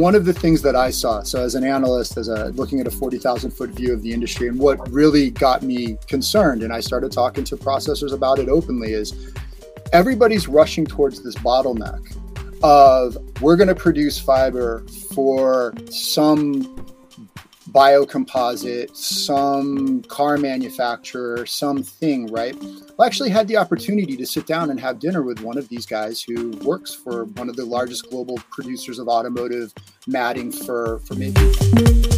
one of the things that I saw, so as an analyst, as a looking at a 40,000 foot view of the industry, and what really got me concerned, and I started talking to processors about it openly, is everybody's rushing towards this bottleneck of we're going to produce fiber for some biocomposite, some car manufacturer, something, right? I actually had the opportunity to sit down and have dinner with one of these guys who works for one of the largest global producers of automotive matting for, for maybe.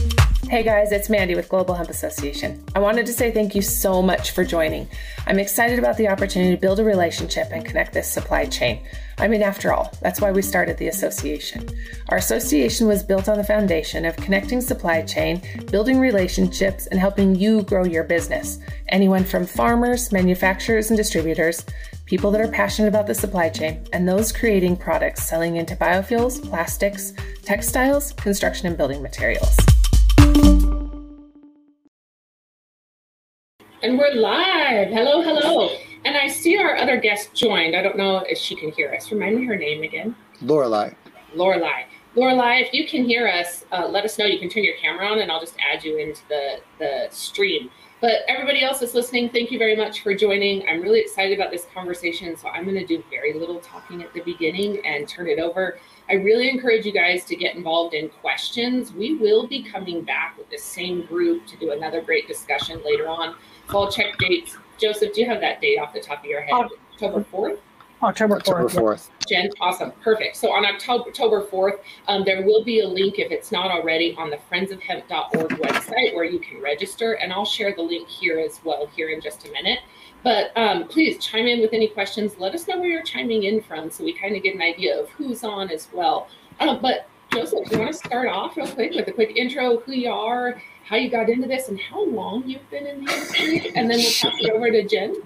Hey guys, it's Mandy with Global Hemp Association. I wanted to say thank you so much for joining. I'm excited about the opportunity to build a relationship and connect this supply chain. I mean, after all, that's why we started the association. Our association was built on the foundation of connecting supply chain, building relationships, and helping you grow your business. Anyone from farmers, manufacturers, and distributors, people that are passionate about the supply chain, and those creating products selling into biofuels, plastics, textiles, construction, and building materials. And we're live. Hello, hello. And I see our other guest joined. I don't know if she can hear us. Remind me her name again. Lorelei. Lorelei. Lorelei, if you can hear us, uh, let us know. You can turn your camera on, and I'll just add you into the the stream. But everybody else that's listening, thank you very much for joining. I'm really excited about this conversation, so I'm going to do very little talking at the beginning and turn it over. I really encourage you guys to get involved in questions. We will be coming back with the same group to do another great discussion later on. So I'll check dates. Joseph, do you have that date off the top of your head? October 4th? October 4th. October 4th. Jen, awesome, perfect. So on October, October 4th, um, there will be a link, if it's not already, on the friendsofhemp.org website where you can register. And I'll share the link here as well here in just a minute. But um, please chime in with any questions. Let us know where you're chiming in from so we kind of get an idea of who's on as well. Um, but Joseph, do you want to start off real quick with a quick intro, who you are, how you got into this and how long you've been in the industry, and then we'll pass it over to Jen.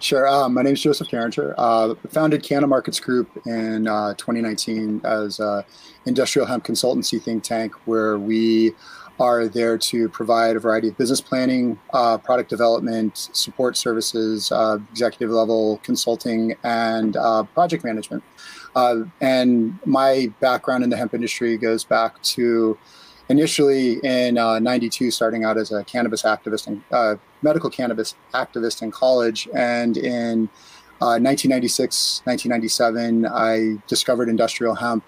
Sure. Um, my name is Joseph Carringer. Uh, founded Canna Markets Group in uh, 2019 as an industrial hemp consultancy think tank where we are there to provide a variety of business planning, uh, product development, support services, uh, executive level consulting, and uh, project management. Uh, and my background in the hemp industry goes back to initially in uh, 92 starting out as a cannabis activist and uh, medical cannabis activist in college. And in uh, 1996 1997 i discovered industrial hemp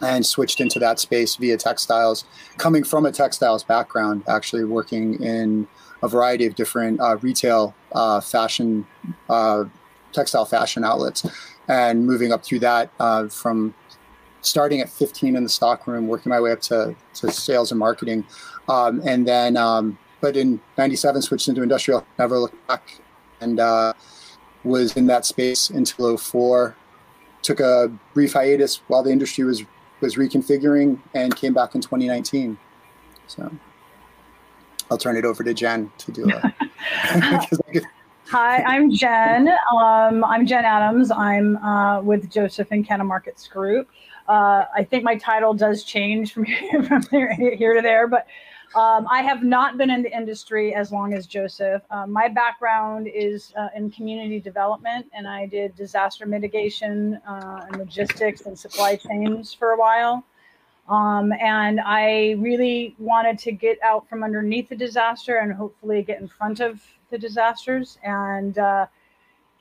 and switched into that space via textiles coming from a textiles background actually working in a variety of different uh, retail uh, fashion uh, textile fashion outlets and moving up through that from starting at 15 in the stockroom, working my way up to, to sales and marketing. Um, and then, um, but in 97, switched into industrial, never looked back and uh, was in that space until 04. Took a brief hiatus while the industry was, was reconfiguring and came back in 2019. So I'll turn it over to Jen to do it. Hi, I'm Jen. Um, I'm Jen Adams. I'm uh, with Joseph and Canna Markets Group. Uh, I think my title does change from here, from here to there, but um, I have not been in the industry as long as Joseph. Uh, my background is uh, in community development, and I did disaster mitigation uh, and logistics and supply chains for a while. Um, and I really wanted to get out from underneath the disaster and hopefully get in front of the disasters. And uh,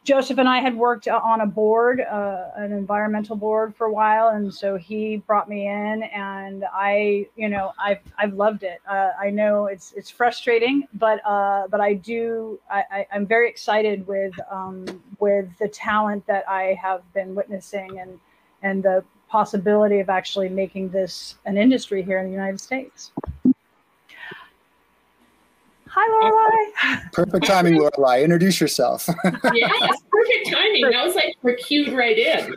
Joseph and I had worked on a board, uh, an environmental board for a while, and so he brought me in, and I, you know, I've I've loved it. Uh, I know it's it's frustrating, but uh, but I do I, I am very excited with um, with the talent that I have been witnessing and and the possibility of actually making this an industry here in the United States. Hi, Lorelei. Perfect timing, Lorelei. Introduce yourself. yes, perfect timing. That was like we're cued right in.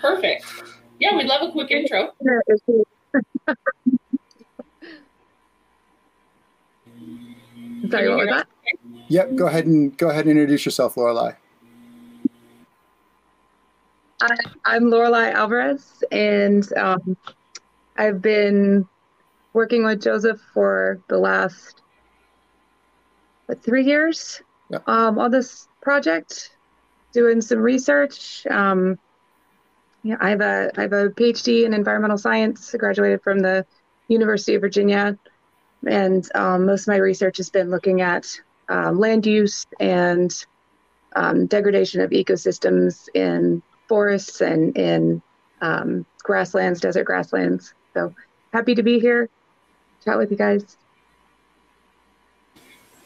perfect. Yeah, we'd love a quick intro. Sorry, what was that? Yep, go ahead and go ahead and introduce yourself, Lorelei. I'm Lorelei Alvarez, and um, I've been working with Joseph for the last what, three years yeah. um, on this project, doing some research. Um, Yeah, I have a I have a PhD in environmental science. I graduated from the University of Virginia, and um, most of my research has been looking at um, land use and um, degradation of ecosystems in forests and in um, grasslands, desert grasslands. So happy to be here, chat with you guys.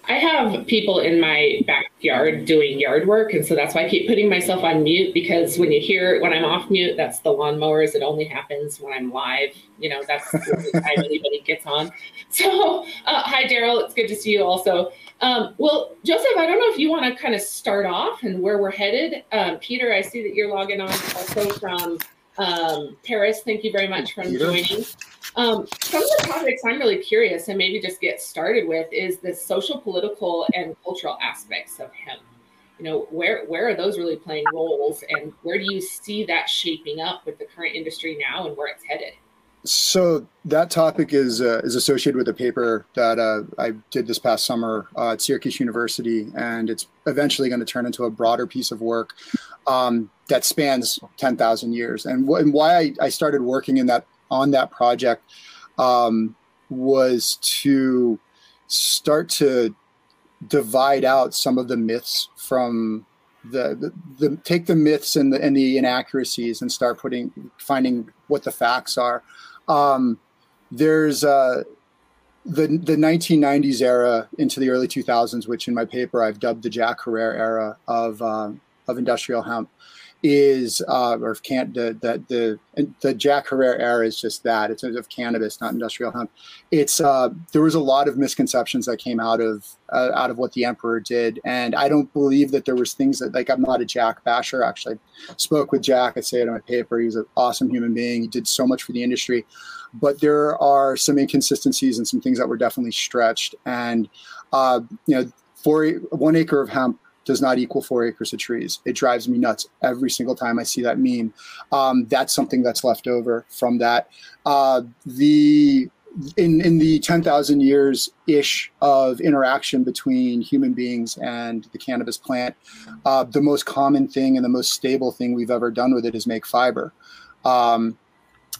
I have people in my backyard doing yard work, and so that's why I keep putting myself on mute because when you hear when I'm off mute, that's the lawnmowers. It only happens when I'm live. You know, that's the time anybody gets on. So, uh, hi, Daryl. It's good to see you also. Um, well, Joseph, I don't know if you want to kind of start off and where we're headed. Um, Peter, I see that you're logging on also from um, Paris. Thank you very much for joining. Um, some of the topics I'm really curious and maybe just get started with is the social, political, and cultural aspects of hemp. You know, where where are those really playing roles, and where do you see that shaping up with the current industry now and where it's headed? So that topic is uh, is associated with a paper that uh, I did this past summer uh, at Syracuse University, and it's eventually going to turn into a broader piece of work um, that spans ten thousand years. And, wh- and why I, I started working in that on that project um, was to start to divide out some of the myths from the, the, the, take the myths and the and the inaccuracies and start putting finding what the facts are. Um, there's uh, the the 1990s era into the early 2000s, which in my paper I've dubbed the Jack Herer era of um, of industrial hemp is uh, or can't the the the, the Jack Herer era is just that it's of cannabis, not industrial hemp. It's uh, there was a lot of misconceptions that came out of uh, out of what the emperor did, and I don't believe that there was things that like I'm not a Jack basher. Actually, spoke with Jack. I say it in my paper. He's an awesome human being. He did so much for the industry, but there are some inconsistencies and some things that were definitely stretched. And uh, you know, for one acre of hemp does not equal four acres of trees. It drives me nuts every single time I see that meme. Um, that's something that's left over from that. Uh, the in in the 10,000 years ish of interaction between human beings and the cannabis plant, uh, the most common thing and the most stable thing we've ever done with it is make fiber. Um,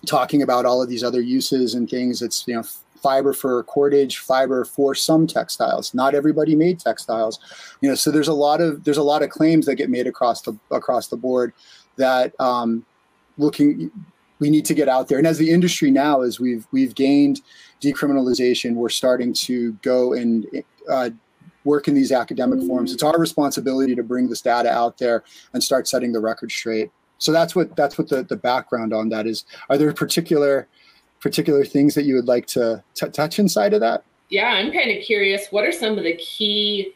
talking about all of these other uses and things, it's you know fiber for cordage, fiber for some textiles. Not everybody made textiles, you know. So there's a lot of there's a lot of claims that get made across the across the board that um, looking we need to get out there. And as the industry now, as we've we've gained decriminalization, we're starting to go and uh, work in these academic forums. It's our responsibility to bring this data out there and start setting the record straight. So that's what that's what the, the background on that is. Are there particular particular things that you would like to t- touch inside of that? Yeah, I'm kind of curious. What are some of the key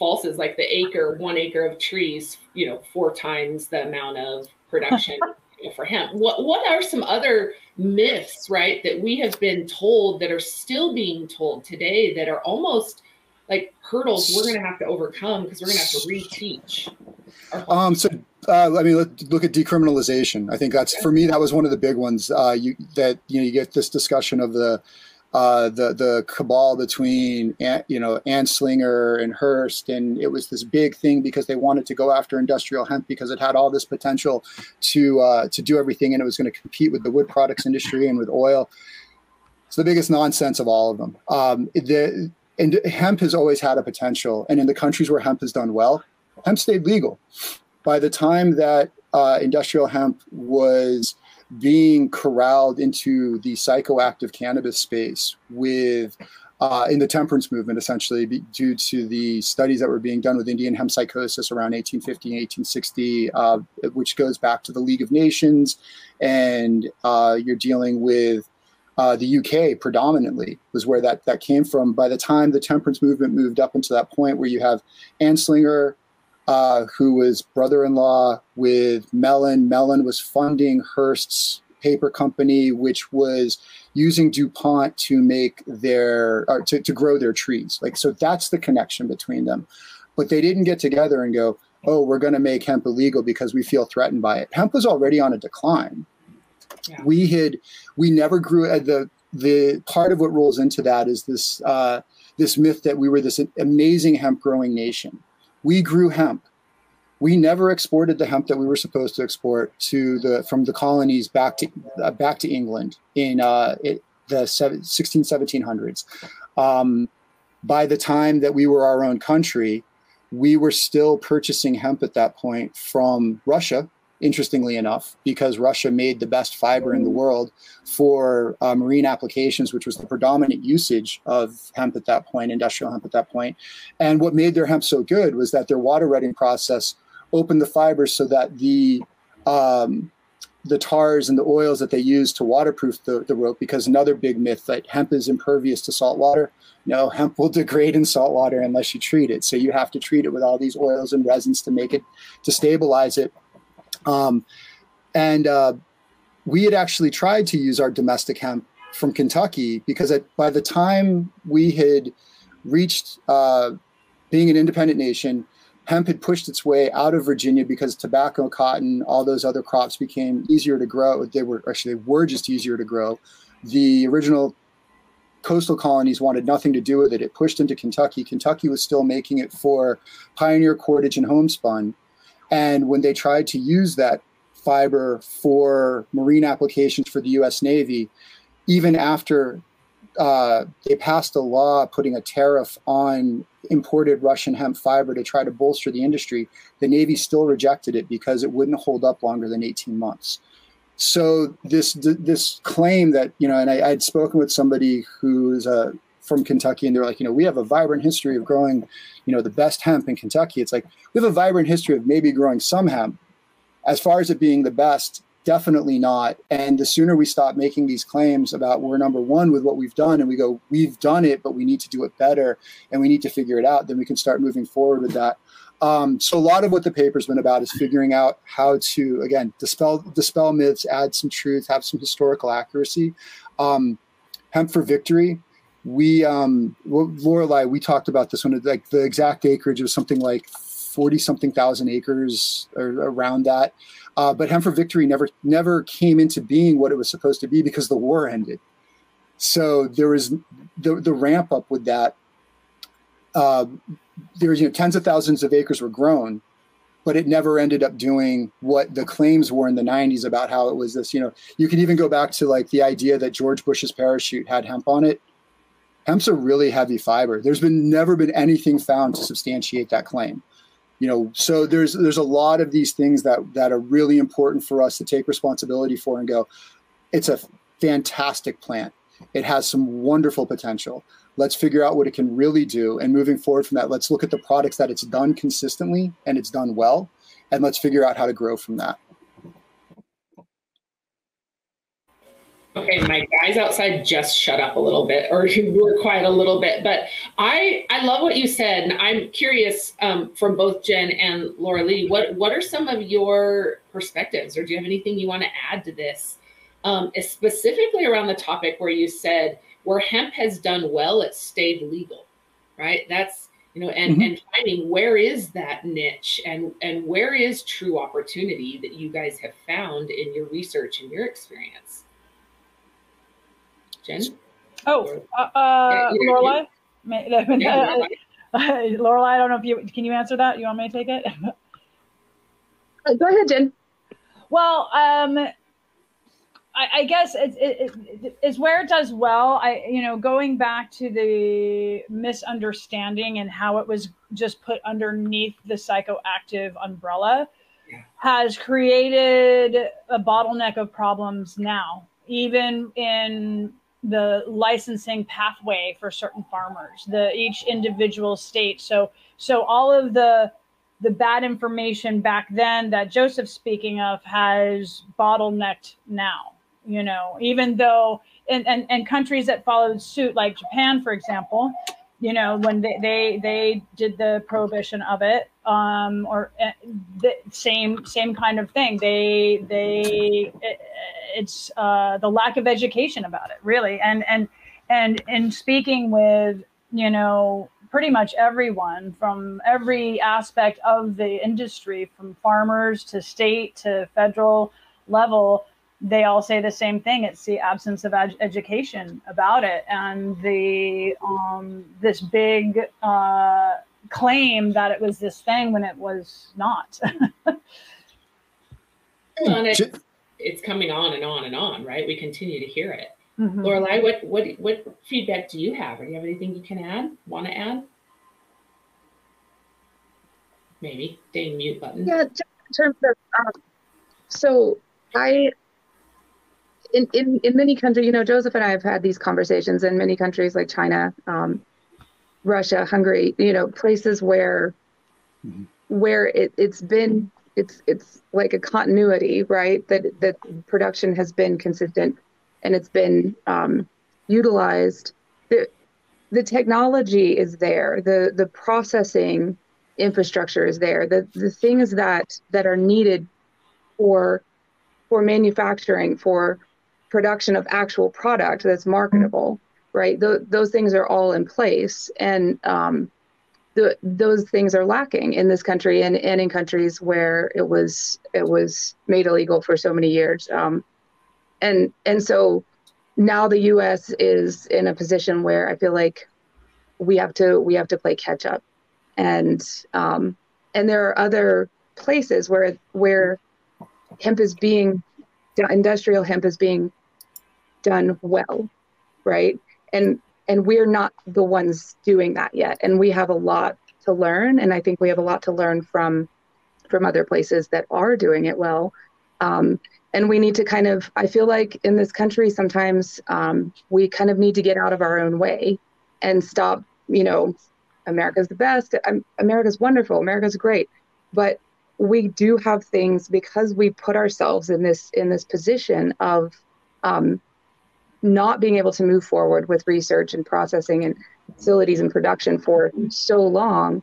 falses, like the acre, one acre of trees, you know, four times the amount of production for hemp? What What are some other myths, right, that we have been told that are still being told today that are almost like hurdles we're going to have to overcome because we're going to have to reteach? Um, so uh, I mean, let look at decriminalization. I think that's for me. That was one of the big ones. Uh, you that you know you get this discussion of the uh, the the cabal between you know Anslinger and Hearst, and it was this big thing because they wanted to go after industrial hemp because it had all this potential to uh, to do everything, and it was going to compete with the wood products industry and with oil. It's the biggest nonsense of all of them. Um, the and hemp has always had a potential, and in the countries where hemp has done well, hemp stayed legal by the time that uh, industrial hemp was being corralled into the psychoactive cannabis space with uh, in the temperance movement, essentially, due to the studies that were being done with Indian hemp psychosis around 1850 and 1860, uh, which goes back to the League of Nations. And uh, you're dealing with uh, the UK predominantly, was where that, that came from. By the time the temperance movement moved up into that point where you have Anslinger, uh, who was brother-in-law with Mellon. Mellon was funding Hearst's paper company, which was using DuPont to make their or to, to grow their trees. Like so, that's the connection between them. But they didn't get together and go, "Oh, we're going to make hemp illegal because we feel threatened by it." Hemp was already on a decline. Yeah. We had we never grew. Uh, the the part of what rolls into that is this uh, this myth that we were this amazing hemp growing nation we grew hemp. we never exported the hemp that we were supposed to export to the from the colonies back to uh, back to England in uh, it, the 16 1700s. Um, by the time that we were our own country, we were still purchasing hemp at that point from Russia interestingly enough, because Russia made the best fiber in the world for uh, marine applications, which was the predominant usage of hemp at that point, industrial hemp at that point. And what made their hemp so good was that their water retting process opened the fibers so that the um, the tars and the oils that they use to waterproof the, the rope because another big myth that hemp is impervious to salt water no hemp will degrade in salt water unless you treat it so you have to treat it with all these oils and resins to make it to stabilize it um, and uh, we had actually tried to use our domestic hemp from Kentucky because at, by the time we had reached uh, being an independent nation, hemp had pushed its way out of Virginia because tobacco, cotton, all those other crops became easier to grow. They were actually they were just easier to grow. The original coastal colonies wanted nothing to do with it. It pushed into Kentucky. Kentucky was still making it for pioneer cordage and homespun. And when they tried to use that fiber for marine applications for the US Navy, even after uh, they passed a law putting a tariff on imported Russian hemp fiber to try to bolster the industry, the Navy still rejected it because it wouldn't hold up longer than 18 months. So this this claim that you know, and I, I'd spoken with somebody who's a from Kentucky, and they're like, you know, we have a vibrant history of growing, you know, the best hemp in Kentucky. It's like we have a vibrant history of maybe growing some hemp. As far as it being the best, definitely not. And the sooner we stop making these claims about we're number one with what we've done, and we go, we've done it, but we need to do it better, and we need to figure it out, then we can start moving forward with that. Um, so a lot of what the paper's been about is figuring out how to again dispel dispel myths, add some truth, have some historical accuracy. Um, Hemp for Victory we um Lorelei, we talked about this one. Like the exact acreage was something like forty something thousand acres or around that. Uh, but Hemp for Victory never never came into being what it was supposed to be because the war ended. So there was the the ramp up with that. Uh, there was you know tens of thousands of acres were grown, but it never ended up doing what the claims were in the 90s about how it was this you know you can even go back to like the idea that george bush's parachute had hemp on it hemp's a really heavy fiber. There's been never been anything found to substantiate that claim. You know, so there's there's a lot of these things that that are really important for us to take responsibility for and go. It's a fantastic plant. It has some wonderful potential. Let's figure out what it can really do. And moving forward from that, let's look at the products that it's done consistently and it's done well. And let's figure out how to grow from that. Okay my guys outside just shut up a little bit or were quiet a little bit but i i love what you said and i'm curious um, from both jen and Lorelei what what are some of your perspectives or do you have anything you want to add to this? Um, specifically around the topic where you said where hemp has done well it stayed legal right? That's you know and mm-hmm. and finding where is that niche and and where is true opportunity that you guys have found in your research and your experience Jen? Oh, uh, uh, yeah, Lorelei? Yeah, Lorelei, I don't know if you can you answer that. You want me to take it? Uh, go ahead, Jen. Well, um, I, I guess it, it, it, it's where it does well. I, you know, going back to the misunderstanding and how it was just put underneath the psychoactive umbrella yeah. has created a bottleneck of problems now, even in the licensing pathway for certain farmers, the each individual state. So so all of the the bad information back then that Joseph's speaking of has bottlenecked now. You know, even though and, and, and countries that followed suit, like Japan, for example, you know, when they they, they did the prohibition of it, um, or uh, the same same kind of thing. They they it's uh, the lack of education about it, really. And and and in speaking with you know pretty much everyone from every aspect of the industry, from farmers to state to federal level, they all say the same thing. It's the absence of ed- education about it, and the um, this big uh, claim that it was this thing when it was not. well, it's, it's coming on and on and on, right? We continue to hear it. Mm-hmm. Lorelei, what what what feedback do you have? Or do you have anything you can add? Want to add? Maybe dang mute button. Yeah, in terms of um, so I in, in in many countries, you know, Joseph and I have had these conversations in many countries like China, um, Russia, Hungary, you know, places where mm-hmm. where it, it's been it's it's like a continuity, right? That that production has been consistent and it's been um, utilized. The, the technology is there. The the processing infrastructure is there. The the things that that are needed for for manufacturing for production of actual product that's marketable, right? Th- those things are all in place, and um, the, those things are lacking in this country and, and in countries where it was it was made illegal for so many years. Um, and and so now the U.S. is in a position where I feel like we have to we have to play catch up, and um, and there are other places where where hemp is being industrial hemp is being done well, right? And and we're not the ones doing that yet, and we have a lot to learn, and I think we have a lot to learn from from other places that are doing it well. Um, and we need to kind of i feel like in this country sometimes um, we kind of need to get out of our own way and stop you know america's the best america's wonderful america's great but we do have things because we put ourselves in this in this position of um, not being able to move forward with research and processing and facilities and production for so long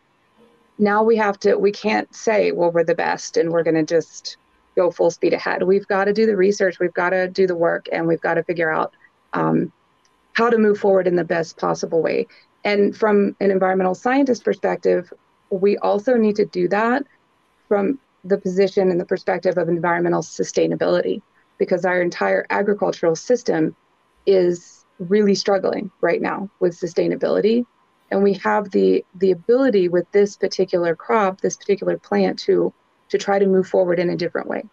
now we have to we can't say well we're the best and we're going to just go full speed ahead. We've got to do the research, we've got to do the work, and we've got to figure out um, how to move forward in the best possible way. And from an environmental scientist perspective, we also need to do that from the position and the perspective of environmental sustainability, because our entire agricultural system is really struggling right now with sustainability. And we have the the ability with this particular crop, this particular plant to to try to move forward in a different way.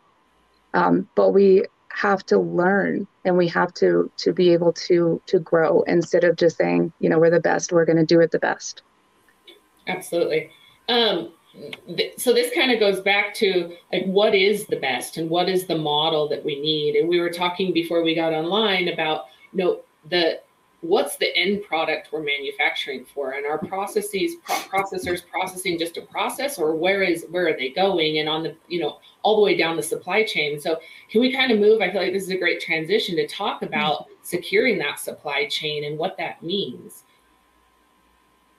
Um, but we have to learn and we have to to be able to to grow instead of just saying you know we're the best we're going to do it the best absolutely um, th- so this kind of goes back to like what is the best and what is the model that we need and we were talking before we got online about know the what's the end product we're manufacturing for? And our processes pro- processors processing just a process or where is where are they going? And on the you know all the way down the supply chain. So can we kind of move? I feel like this is a great transition to talk about securing that supply chain and what that means.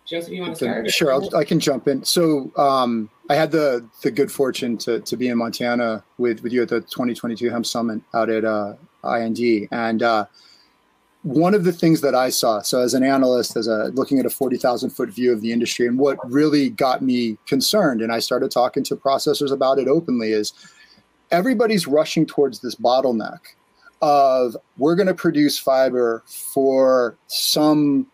Joseph you want to start sure I'll, i can jump in. So um, i had the the good fortune to, to be in montana with with you at the 2022 hemp summit out at uh, IND and uh, one of the things that I saw, so as an analyst, as a looking at a 40,000 foot view of the industry, and what really got me concerned, and I started talking to processors about it openly, is everybody's rushing towards this bottleneck of we're going to produce fiber for some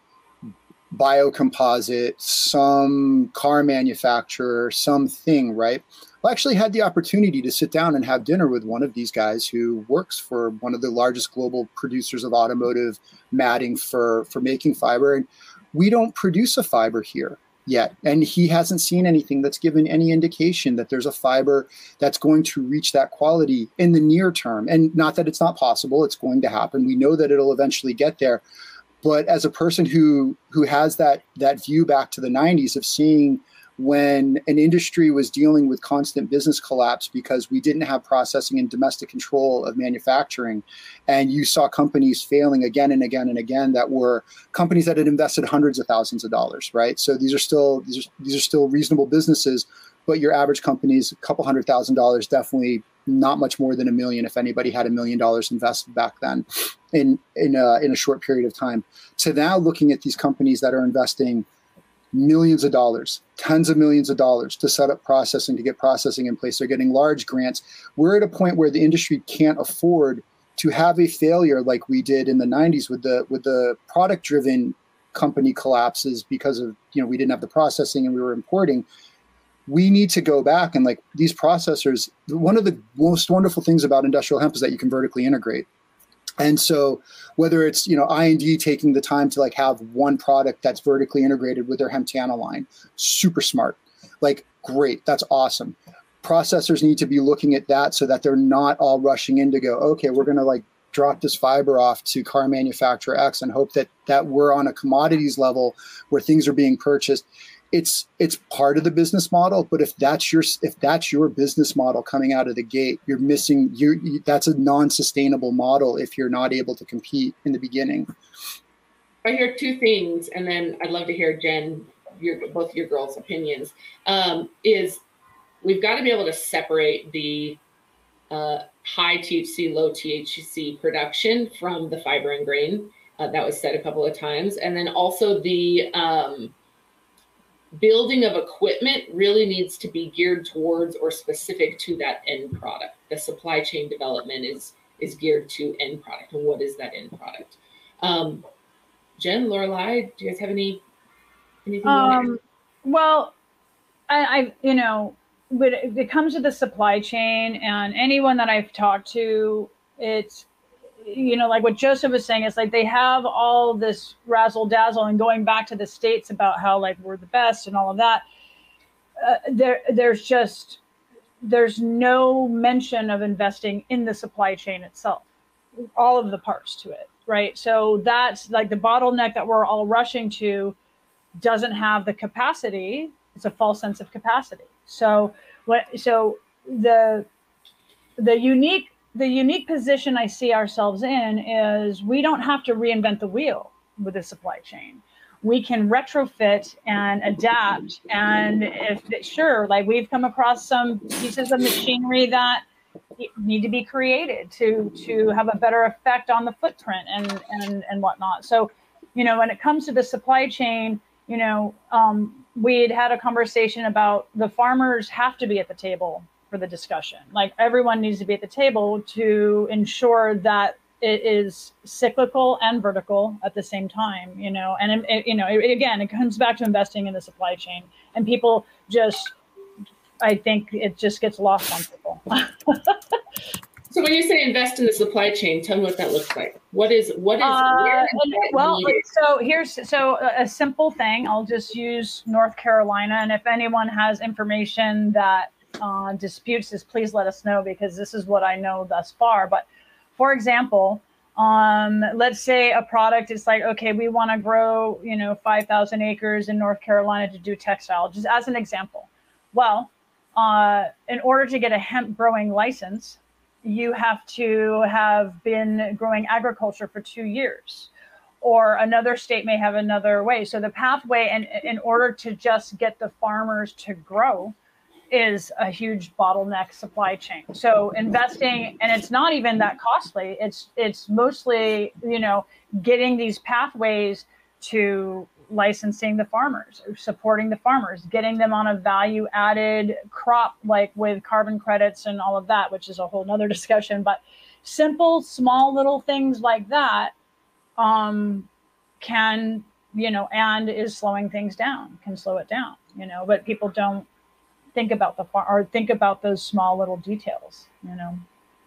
biocomposite, some car manufacturer, something, right? I actually had the opportunity to sit down and have dinner with one of these guys who works for one of the largest global producers of automotive matting for for making fiber. And we don't produce a fiber here yet. And he hasn't seen anything that's given any indication that there's a fiber that's going to reach that quality in the near term. And not that it's not possible it's going to happen. We know that it'll eventually get there. But as a person who who has that that view back to the 90s of seeing when an industry was dealing with constant business collapse because we didn't have processing and domestic control of manufacturing. And you saw companies failing again and again and again that were companies that had invested hundreds of thousands of dollars right? So these are still these are these are still reasonable businesses but your average company's a couple hundred thousand dollars definitely not much more than a million if anybody had a million dollars invested back then in in a, in a short period of time. To now looking at these companies that are investing millions of dollars, tens of millions of dollars to set up processing, to get processing in place. They're getting large grants. We're at a point where the industry can't afford to have a failure like we did in the 90s with the with the product driven company collapses because of you know we didn't have the processing and we were importing we need to go back and like these processors one of the most wonderful things about industrial hemp is that you can vertically integrate and so whether it's you know IND taking the time to like have one product that's vertically integrated with their Hemptana line super smart. Like great that's awesome. Processors need to be looking at that so that they're not all rushing in to go okay we're going to like drop this fiber off to car manufacturer x and hope that that we're on a commodities level where things are being purchased it's it's part of the business model but if that's your if that's your business model coming out of the gate you're missing you, you that's a non-sustainable model if you're not able to compete in the beginning. I hear two things and then i'd love to hear jen your both your girls opinions um, is we've got to be able to separate the uh, high thc low thc production from the fiber and grain uh, that was said a couple of times and then also the um, building of equipment really needs to be geared towards or specific to that end product. The supply chain development is is geared to end product, and what is that end product? Um, Jen, Lorelei, do you guys have any anything? Um, well, I, I you know, when it comes to the supply chain, and anyone that I've talked to, it's you know, like what Joseph was saying, it's like they have all this razzle dazzle and going back to the states about how like we're the best and all of that. Uh, there, there's just there's no mention of investing in the supply chain itself, all of the parts to it, right? So that's like the bottleneck that we're all rushing to doesn't have the capacity. It's a false sense of capacity. So what? So the the unique the unique position I see ourselves in is we don't have to reinvent the wheel with the supply chain. We can retrofit and adapt. And if sure, like we've come across some pieces of machinery that need to be created to to have a better effect on the footprint and and and whatnot. So, you know, when it comes to the supply chain, you know, um, we had had a conversation about the farmers have to be at the table for the discussion. Like everyone needs to be at the table to ensure that it is cyclical and vertical at the same time, you know, and it, you know, it, again, it comes back to investing in the supply chain and people just, I think it just gets lost on people. so when you say invest in the supply chain, tell me what that looks like. What is, what is, uh, well, needed? so here's, so a simple thing, I'll just use North Carolina. And if anyone has information that uh, disputes this, please let us know because this is what I know thus far. But for example, um, let's say a product is like, okay, we want to grow, you know, 5,000 acres in North Carolina to do textile, just as an example. Well, uh, in order to get a hemp growing license, you have to have been growing agriculture for two years or another state may have another way. So the pathway, and in order to just get the farmers to grow, is a huge bottleneck supply chain. So investing, and it's not even that costly. It's it's mostly you know getting these pathways to licensing the farmers, supporting the farmers, getting them on a value added crop like with carbon credits and all of that, which is a whole nother discussion. But simple, small little things like that um, can you know and is slowing things down can slow it down you know but people don't think about the far or think about those small little details you know?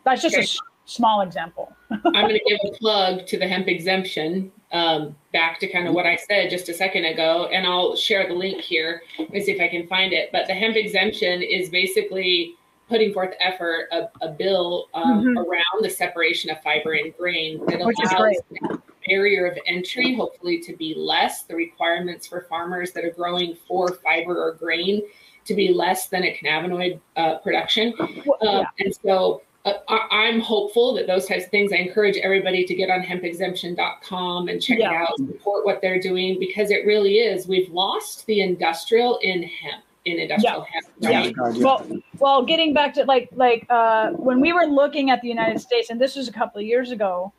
That's just okay. a small example. I'm going to give a plug to the hemp exemption um, back to kind of what i said just a second ago and i'll share the link here let me see if i can find it. But the hemp exemption is basically putting forth effort a, a bill um, mm-hmm. around the separation of fiber and grain that allows barrier of entry hopefully to be less the requirements for farmers that are growing for fiber or grain to be less than a cannabinoid uh, production. Uh, yeah. And so uh, I'm hopeful that those types of things. I encourage everybody to get on hempexemption.com and check yeah. it out, support what they're doing because it really is. We've lost the industrial in hemp. In industrial yeah. hemp, right? yeah. Well, well, getting back to like like uh, when we were looking at the United States, and this was a couple of years ago,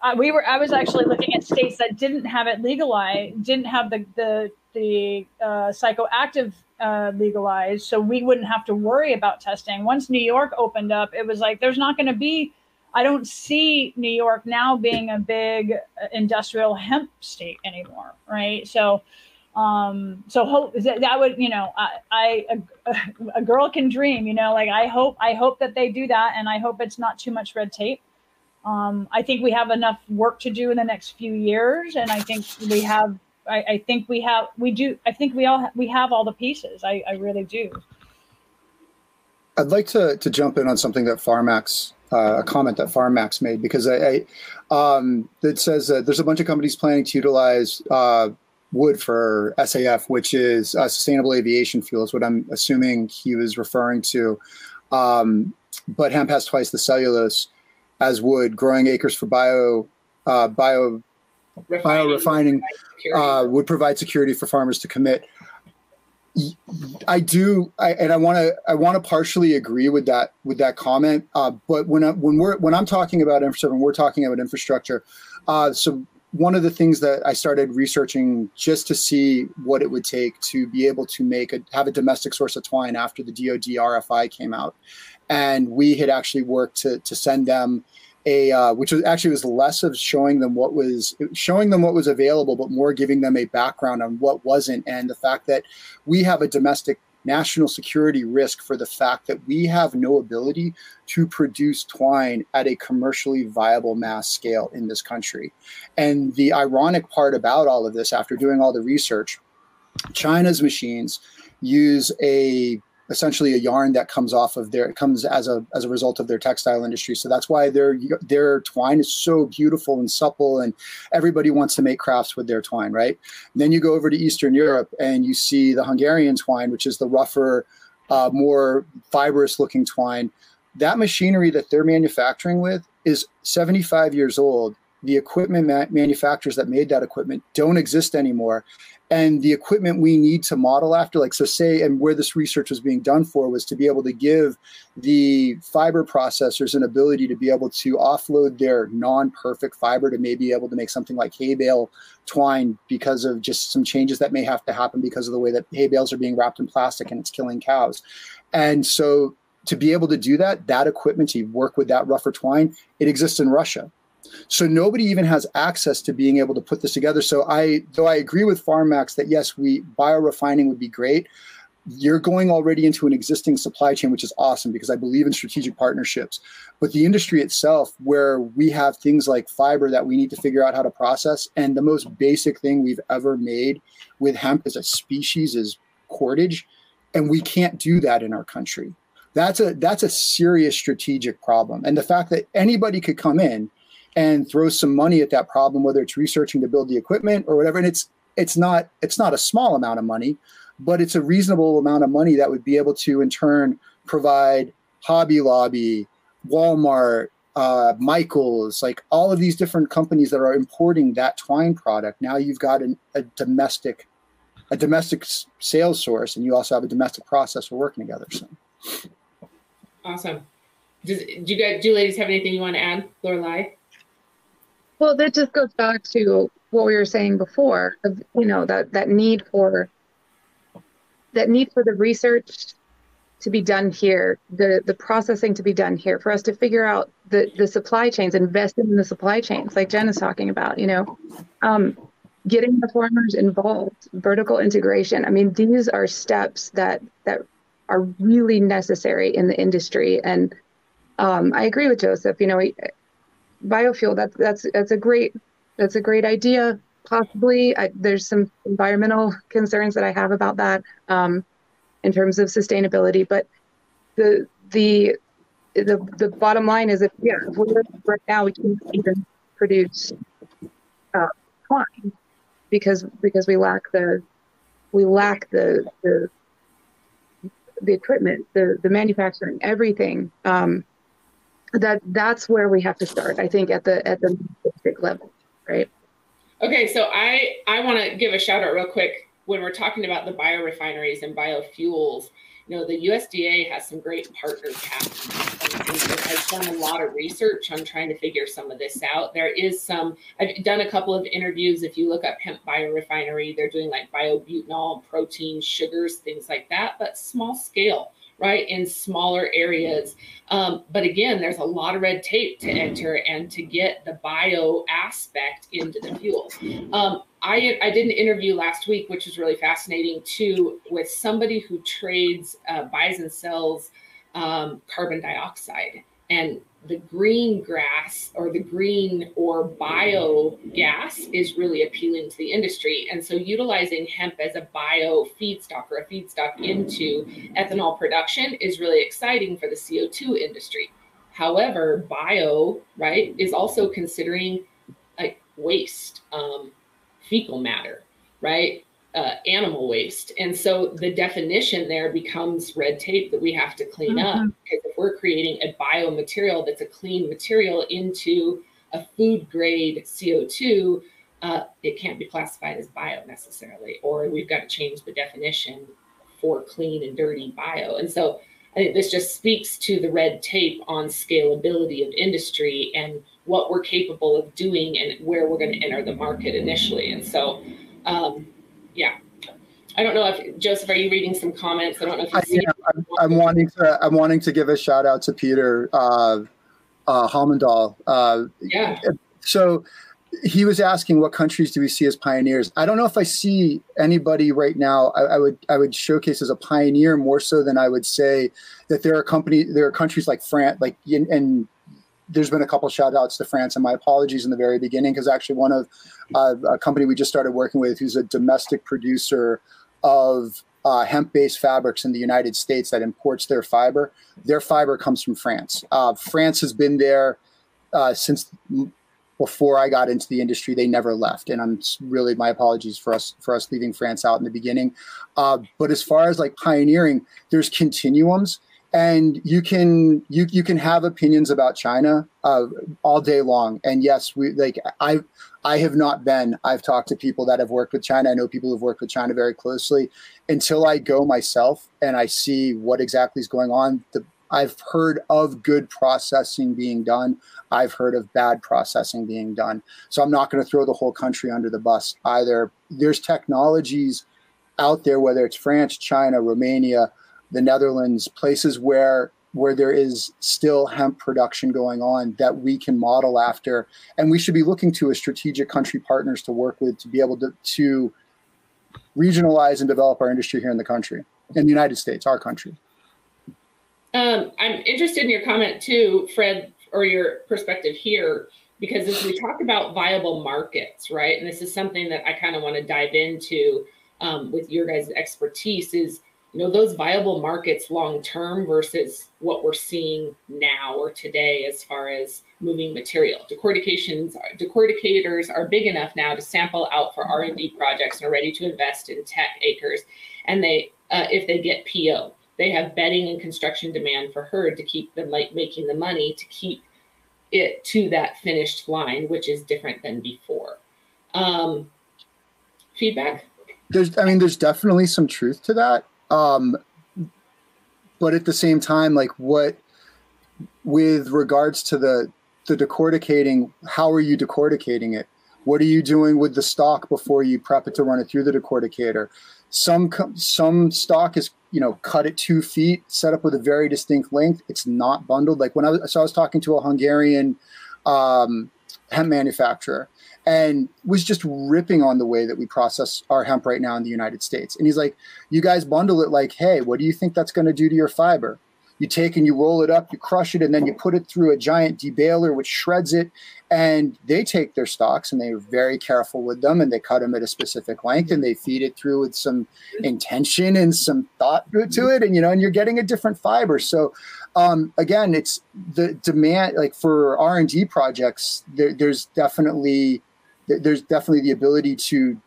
uh, we were I was actually looking at states that didn't have it legalized, didn't have the the the uh, psychoactive uh, legalized, so we wouldn't have to worry about testing. Once New York opened up, it was like there's not going to be I don't see New York now being a big uh, industrial hemp state anymore, right? So, um, so hope that, that would, you know, I, I a, a, girl can dream, you know, like I hope, I hope that they do that, and I hope it's not too much red tape. Um, I think we have enough work to do in the next few years, and I think we have. I, I think we have. We do. I think we all we have all the pieces. I, I really do. I'd like to to jump in on something that Farmax uh, a comment that Farmax made because I, I um, that says that there's a bunch of companies planning to utilize uh, wood for SAF, which is uh, sustainable aviation fuel, is what I'm assuming he was referring to. Um, but hemp has twice the cellulose as wood. Growing acres for bio uh, bio bio refining uh, would provide security for farmers to commit. I do, I, and I want to, I want to partially agree with that, with that comment. Uh, but when I, when we're when I'm talking about infrastructure, we're talking about infrastructure. Uh, so one of the things that I started researching just to see what it would take to be able to make a have a domestic source of twine after the DoD RFI came out, and we had actually worked to to send them a uh, which was actually was less of showing them what was showing them what was available, but more giving them a background on what wasn't, and the fact that we have a domestic national security risk for the fact that we have no ability to produce twine at a commercially viable mass scale in this country. And the ironic part about all of this, after doing all the research, China's machines use a essentially a yarn that comes off of their it comes as a as a result of their textile industry. So that's why their their twine is so beautiful and supple and everybody wants to make crafts with their twine right? And then you go over to eastern europe and you see the hungarian twine which is the rougher uh, more fibrous looking twine. That machinery that they're manufacturing with is 75 years old. The equipment ma- manufacturers that made that equipment don't exist anymore and the equipment we need to model after like so say and where this research was being done for was to be able to give the fiber processors an ability to be able to offload their non-perfect fiber to maybe able to make something like hay bale twine because of just some changes that may have to happen because of the way that hay bales are being wrapped in plastic and it's killing cows. And so to be able to do that that equipment to work with that rougher twine it exists in russia so nobody even has access to being able to put this together. So I, though I agree with Farmax that yes, we biorefining would be great. You're going already into an existing supply chain, which is awesome because I believe in strategic partnerships. But the industry itself, where we have things like fiber that we need to figure out how to process, and the most basic thing we've ever made with hemp as a species is cordage, and we can't do that in our country. That's a that's a serious strategic problem. And the fact that anybody could come in and throw some money at that problem, whether it's researching to build the equipment or whatever. And it's it's not it's not a small amount of money, but it's a reasonable amount of money that would be able to in turn provide Hobby Lobby, Walmart, uh, Michaels, like all of these different companies that are importing that twine product. Now you've got an, a domestic a domestic sales source, and you also have a domestic processor working together. So awesome. Does, do you guys, do you ladies have anything you want to add, Lorelei? Well, that just goes back to what we were saying before of you know that that need for that need for the research to be done here, the the processing to be done here, for us to figure out the the supply chains, invest in the supply chains, like Jen is talking about. You know, um, getting the farmers involved, vertical integration. I mean, these are steps that that are really necessary in the industry. And um, I agree with Joseph. You know, biofuel. That's that's that's a great that's a great idea. Possibly, I, there's some environmental concerns that I have about that um, in terms of sustainability. But the the the the bottom line is if yeah, if we're right now we can't even produce uh, twine because because we lack the we lack the the the equipment, the the manufacturing, everything. Um, that that's where we have to start i think at the at the basic level right? Okay so i i want to give a shout out real quick. When we're talking about the biorefineries and biofuels you know the usda has some great partners has done a lot of research on trying to figure some of this out. There is some i've done a couple of interviews. If you look up hemp biorefinery they're doing like biobutanol protein sugars things like that but small scale right, in smaller areas. Um, but again, there's a lot of red tape to enter and to get the bio aspect into the fuel. Um, I, I did an interview last week, which was really fascinating too, with somebody who trades, uh, buys and sells um, carbon dioxide. And the green grass or the green or biogas is really appealing to the industry. And so utilizing hemp as a bio feedstock or a feedstock into ethanol production is really exciting for the CO2 industry. However, bio, right, is also considering like waste, um, fecal matter, right? Uh, animal waste. And so the definition there becomes red tape that we have to clean mm-hmm. up. Because if we're creating a biomaterial that's a clean material into a food grade CO2, uh, it can't be classified as bio necessarily, or we've got to change the definition for clean and dirty bio. And so I think this just speaks to the red tape on scalability of industry and what we're capable of doing and where we're going to enter the market initially. And so, um, yeah. I don't know if Joseph, are you reading some comments? I don't know if you. I'm, I'm, wanting to. I'm wanting to give a shout out to Peter uh, uh, Halmendahl. Uh, yeah. So he was asking what countries do we see as pioneers. I don't know if I see anybody right now. I, I, would I would showcase as a pioneer more so than I would say that there are company there are countries like France, like in, and there's been a couple shout outs to France, and my apologies in the very beginning because actually one of uh, a company we just started working with, who's a domestic producer of uh, hemp-based fabrics in the United States that imports their fiber. Their fiber comes from France. Uh, France has been there uh, since before I got into the industry. They never left, and I'm really my apologies for us for us leaving France out in the beginning. Uh, but as far as like pioneering, there's continuums and you can you you can have opinions about China uh, all day long. And yes, we like I I have not been. I've talked to people that have worked with China. I know people who've worked with China very closely. Until I go myself and I see what exactly is going on, the, I've heard of good processing being done. I've heard of bad processing being done. So I'm not going to throw the whole country under the bus either. There's technologies out there, whether it's France, China, Romania the Netherlands, places where where there is still hemp production going on that we can model after, and we should be looking to a strategic country partners to work with to be able to to regionalize and develop our industry here in the country, in the United States, our country. Um, I'm interested in your comment too, Fred, or your perspective here, because as we talk about viable markets, right, and this is something that I kind of want to dive into um, with your guys' expertise, is you know those viable markets long term versus what we're seeing now or today as far as moving material. Decortications decorticators are big enough now to sample out for r&d projects and are ready to invest in tech acres. And they uh, if they get po they have bedding and construction demand for hurd to keep them like making the money to keep it to that finished line which is different than before. Um, feedback? There's i mean there's definitely some truth to that um, but at the same time, like what with regards to the the decorticating, how are you decorticating it? What are you doing with the stock before you prep it to run it through the decorticator? Some some stock is you know cut at two feet, set up with a very distinct length. It's not bundled. Like when I was so I was talking to a Hungarian um, hemp manufacturer, and was just ripping on the way that we process our hemp right now in the United States. And he's like, You guys bundle it like, hey, what do you think that's going to do to your fiber? You take and you roll it up, you crush it, and then you put it through a giant debaler, which shreds it. And they take their stocks and they're very careful with them and they cut them at a specific length and they feed it through with some intention and some thought to it. And, you know, and you're getting a different fiber. So, um, again, it's the demand, like for R&D projects, there, there's definitely there's definitely the ability to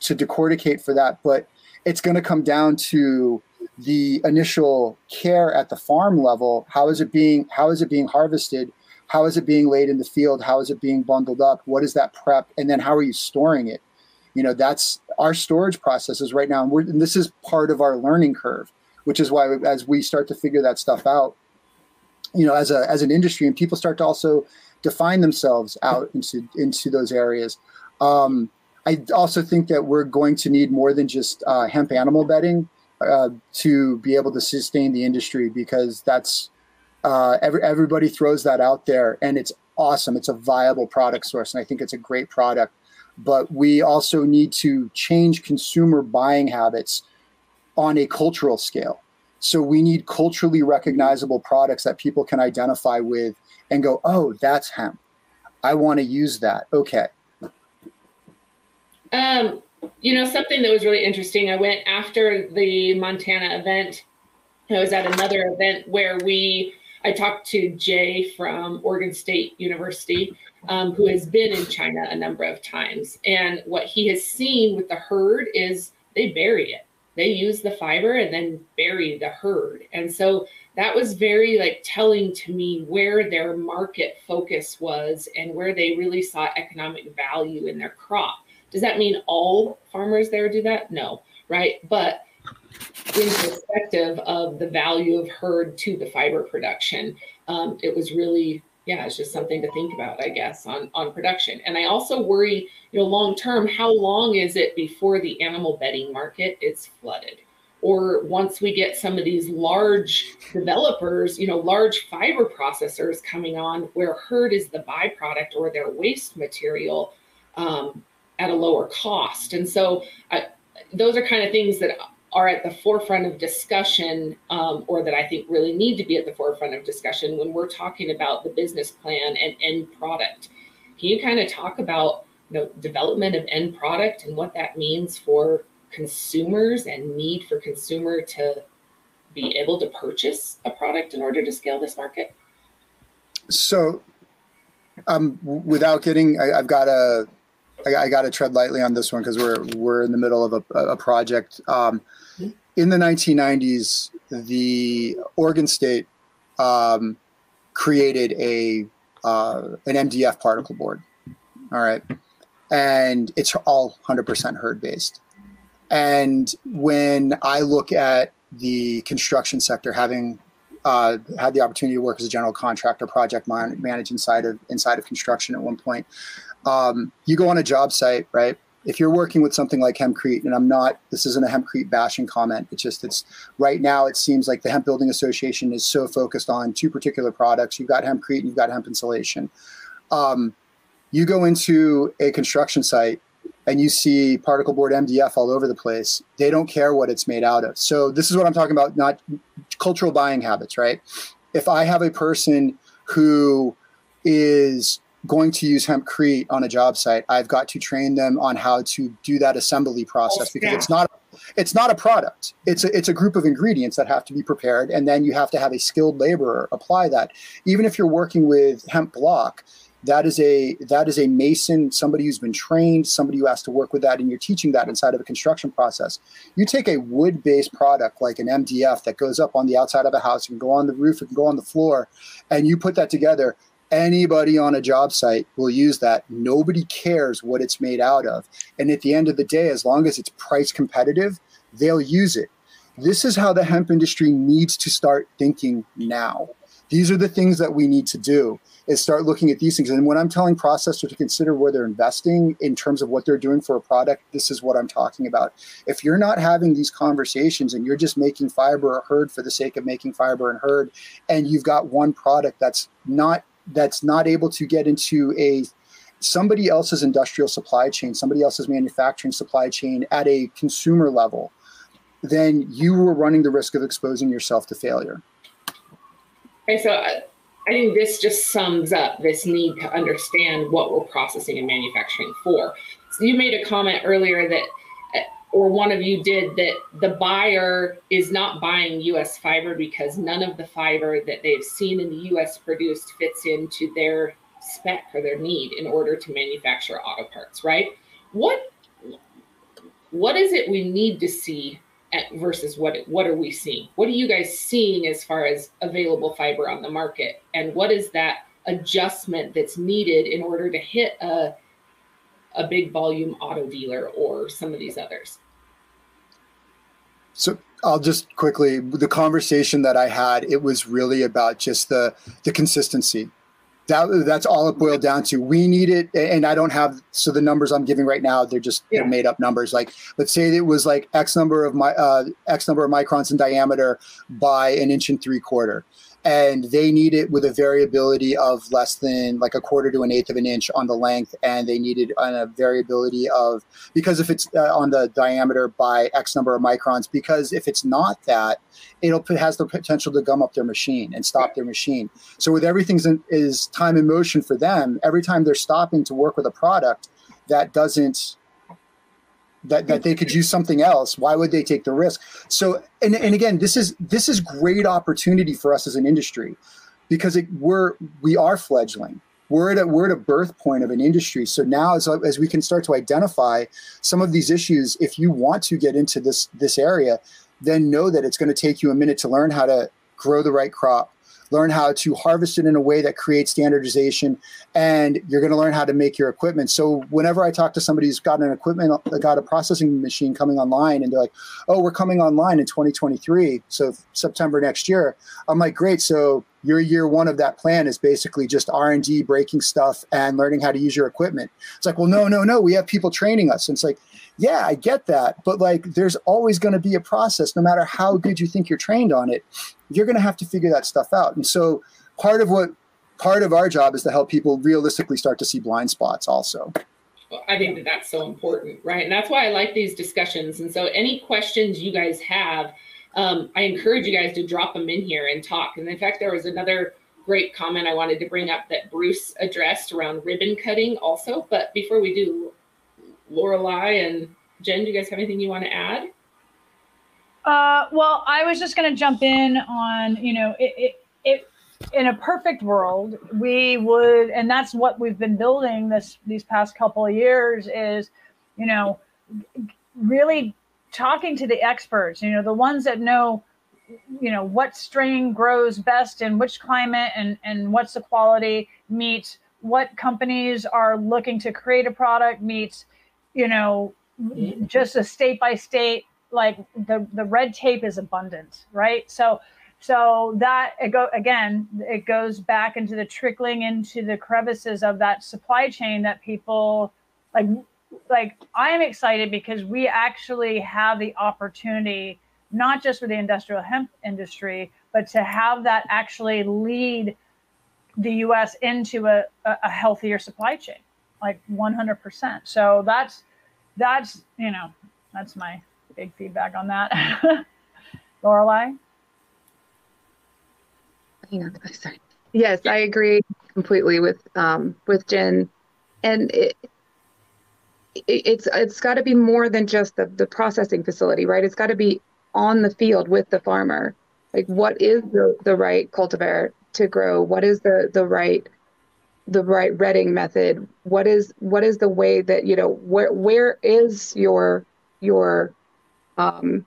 to decorticate for that, but it's going to come down to the initial care at the farm level. How is it being how is it being harvested? How is it being laid in the field? How is it being bundled up? What is that prep? And then how are you storing it? You know, that's our storage processes right now. And, and this is part of our learning curve, which is why as we start to figure that stuff out, you know, as a as an industry, and people start to also define themselves out into into those areas. Um, I also think that we're going to need more than just uh, hemp animal bedding. uh, to be able to sustain the industry because that's uh, every, everybody throws that out there and it's awesome. It's a viable product source, and I think it's a great product. But we also need to change consumer buying habits on a cultural scale. So we need culturally recognizable products that people can identify with and go, oh, that's hemp. I want to use that. Okay. Um, you know, something that was really interesting. I went after the Montana event. I was at another event where we I talked to Jay from Oregon State University, um, who has been in China a number of times. And what he has seen with the hurd is they bury it. They use the fiber and then bury the hurd. And so that was very like telling to me where their market focus was and where they really saw economic value in their crop. Does that mean all farmers there do that? No, right? But in perspective of the value of hurd to the fiber production, um, it was really yeah, it's just something to think about, I guess, on on production. And I also worry, you know, long term, how long is it before the animal bedding market is flooded? Or once we get some of these large developers, you know, large fiber processors coming on where hurd is the byproduct or their waste material um, at a lower cost. And so I, those are kind of things that are at the forefront of discussion um, or that I think really need to be at the forefront of discussion when we're talking about the business plan and end product. Can you kind of talk about you know, development of end product and what that means for consumers and need for consumer to be able to purchase a product in order to scale this market? So, um, without getting, I, have got a I, I got to tread lightly on this one because we're we're in the middle of a, a project. Um, in the 1990s, the Oregon State um, created a uh, an MDF particle board. All right, and it's all 100% hurd based. And when I look at the construction sector, having uh, had the opportunity to work as a general contractor, project man- manage inside of inside of construction at one point, um, you go on a job site, right? If you're working with something like Hempcrete, and I'm not, this isn't a Hempcrete bashing comment. It's just, it's right now, it seems like the Hemp Building Association is so focused on two particular products. You've got Hempcrete and you've got hemp insulation. Um, you go into a construction site and you see particle board MDF all over the place. They don't care what it's made out of. So this is what I'm talking about, not cultural buying habits, right? If I have a person who is going to use hempcrete on a job site, I've got to train them on how to do that assembly process oh, because it's not it's not a product. It's a, it's a group of ingredients that have to be prepared, and then you have to have a skilled laborer apply that. Even if you're working with hemp block, that is a that is a mason, somebody who's been trained, somebody who has to work with that, and you're teaching that inside of a construction process. You take a wood-based product like an MDF that goes up on the outside of a house, and go on the roof, and go on the floor, and you put that together anybody on a job site will use that. Nobody cares what it's made out of. And at the end of the day, as long as it's price competitive, they'll use it. This is how the hemp industry needs to start thinking now. These are the things that we need to do is start looking at these things. And when I'm telling processors to consider where they're investing in terms of what they're doing for a product, this is what I'm talking about. If you're not having these conversations and you're just making fiber or hurd for the sake of making fiber and hurd, and you've got one product that's not that's not able to get into a somebody else's industrial supply chain, somebody else's manufacturing supply chain at a consumer level, then you were running the risk of exposing yourself to failure. Okay, so I, I think this just sums up this need to understand what we're processing and manufacturing for. So you made a comment earlier that or one of you did that the buyer is not buying US fiber because none of the fiber that they've seen in the US produced fits into their spec or their need in order to manufacture auto parts, right? What what is it we need to see at, versus what what are we seeing? What are you guys seeing as far as available fiber on the market and what is that adjustment that's needed in order to hit a a big volume auto dealer or some of these others? So I'll just quickly the conversation that I had it was really about just the the consistency. that that's all it boiled down to. We need it, and I don't have so the numbers I'm giving right now they're just yeah. they're made up numbers. Like let's say it was like X number of my uh, X number of microns in diameter by an inch and three quarter and they need it with a variability of less than like a quarter to an eighth of an inch on the length and they needed a variability of because if it's uh, on the diameter by x number of microns because if it's not that it'll it has the potential to gum up their machine and stop their machine. So with everything is time and motion for them every time they're stopping to work with a product that doesn't that, that they could use something else why would they take the risk? So and, and again this is this is great opportunity for us as an industry because it, we're we are fledgling. We're at a we're at a birth point of an industry. So now as, as we can start to identify some of these issues if you want to get into this this area then know that it's going to take you a minute to learn how to grow the right crop learn how to harvest it in a way that creates standardization, and you're going to learn how to make your equipment. So whenever I talk to somebody who's got an equipment, got a processing machine coming online, and they're like, "Oh, we're coming online in 2023, so September next year," I'm like, "Great, so." Your year one of that plan is basically just R and D, breaking stuff, and learning how to use your equipment. It's like, well, no, no, no. We have people training us, and it's like, yeah, I get that. But like, there's always going to be a process, no matter how good you think you're trained on it. You're going to have to figure that stuff out. And so, part of what part of our job is to help people realistically start to see blind spots also. Well, I think that that's so important, right? And that's why I like these discussions. And so, any questions you guys have, um, I encourage you guys to drop them in here and talk. And in fact, there was another great comment I wanted to bring up that Bruce addressed around ribbon cutting also. But before we do, Lorelei and Jen, do you guys have anything you want to add? Uh, well, I was just going to jump in on, you know, it, it, it, in a perfect world, we would, and that's what we've been building this these past couple of years is, you know, really talking to the experts, you know, the ones that know, you know, what strain grows best in which climate and and what's the quality meets what companies are looking to create a product meets you know, just a state by state, like the, the red tape is abundant, right? So, so that it go again, it goes back into the trickling into the crevices of that supply chain that people like, like I am excited because we actually have the opportunity, not just for the industrial hemp industry, but to have that actually lead the U.S. into a, a healthier supply chain like 100%. So that's, that's, you know, that's my big feedback on that. Lorelei? Hang on, sorry. Yes, I agree completely with um, with Jen, and it, it it's it's got to be more than just the the processing facility, right? It's got to be on the field with the farmer. Like, what is the the right cultivar to grow? What is the the right the right retting method what is what is the way that you know where where is your your um,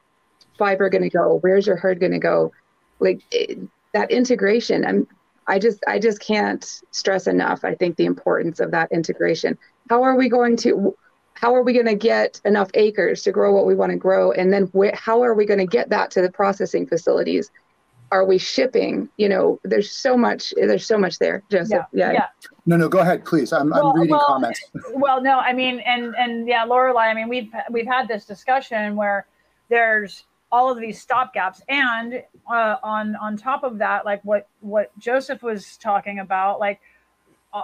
fiber going to go where's your hurd going to go like it, that integration i'm i just i just can't stress enough i think the importance of that integration how are we going to how are we going to get enough acres to grow what we want to grow and then wh- how are we going to get that to the processing facilities are we shipping? You know, there's so much. There's so much there, Joseph. Yeah. yeah. yeah. No, no, go ahead, please. I'm, well, I'm reading well, comments. well, no, I mean, and and yeah, Lorelei. I mean, we've we've had this discussion where there's all of these stop gaps and uh, on on top of that, like what what Joseph was talking about, like. Uh,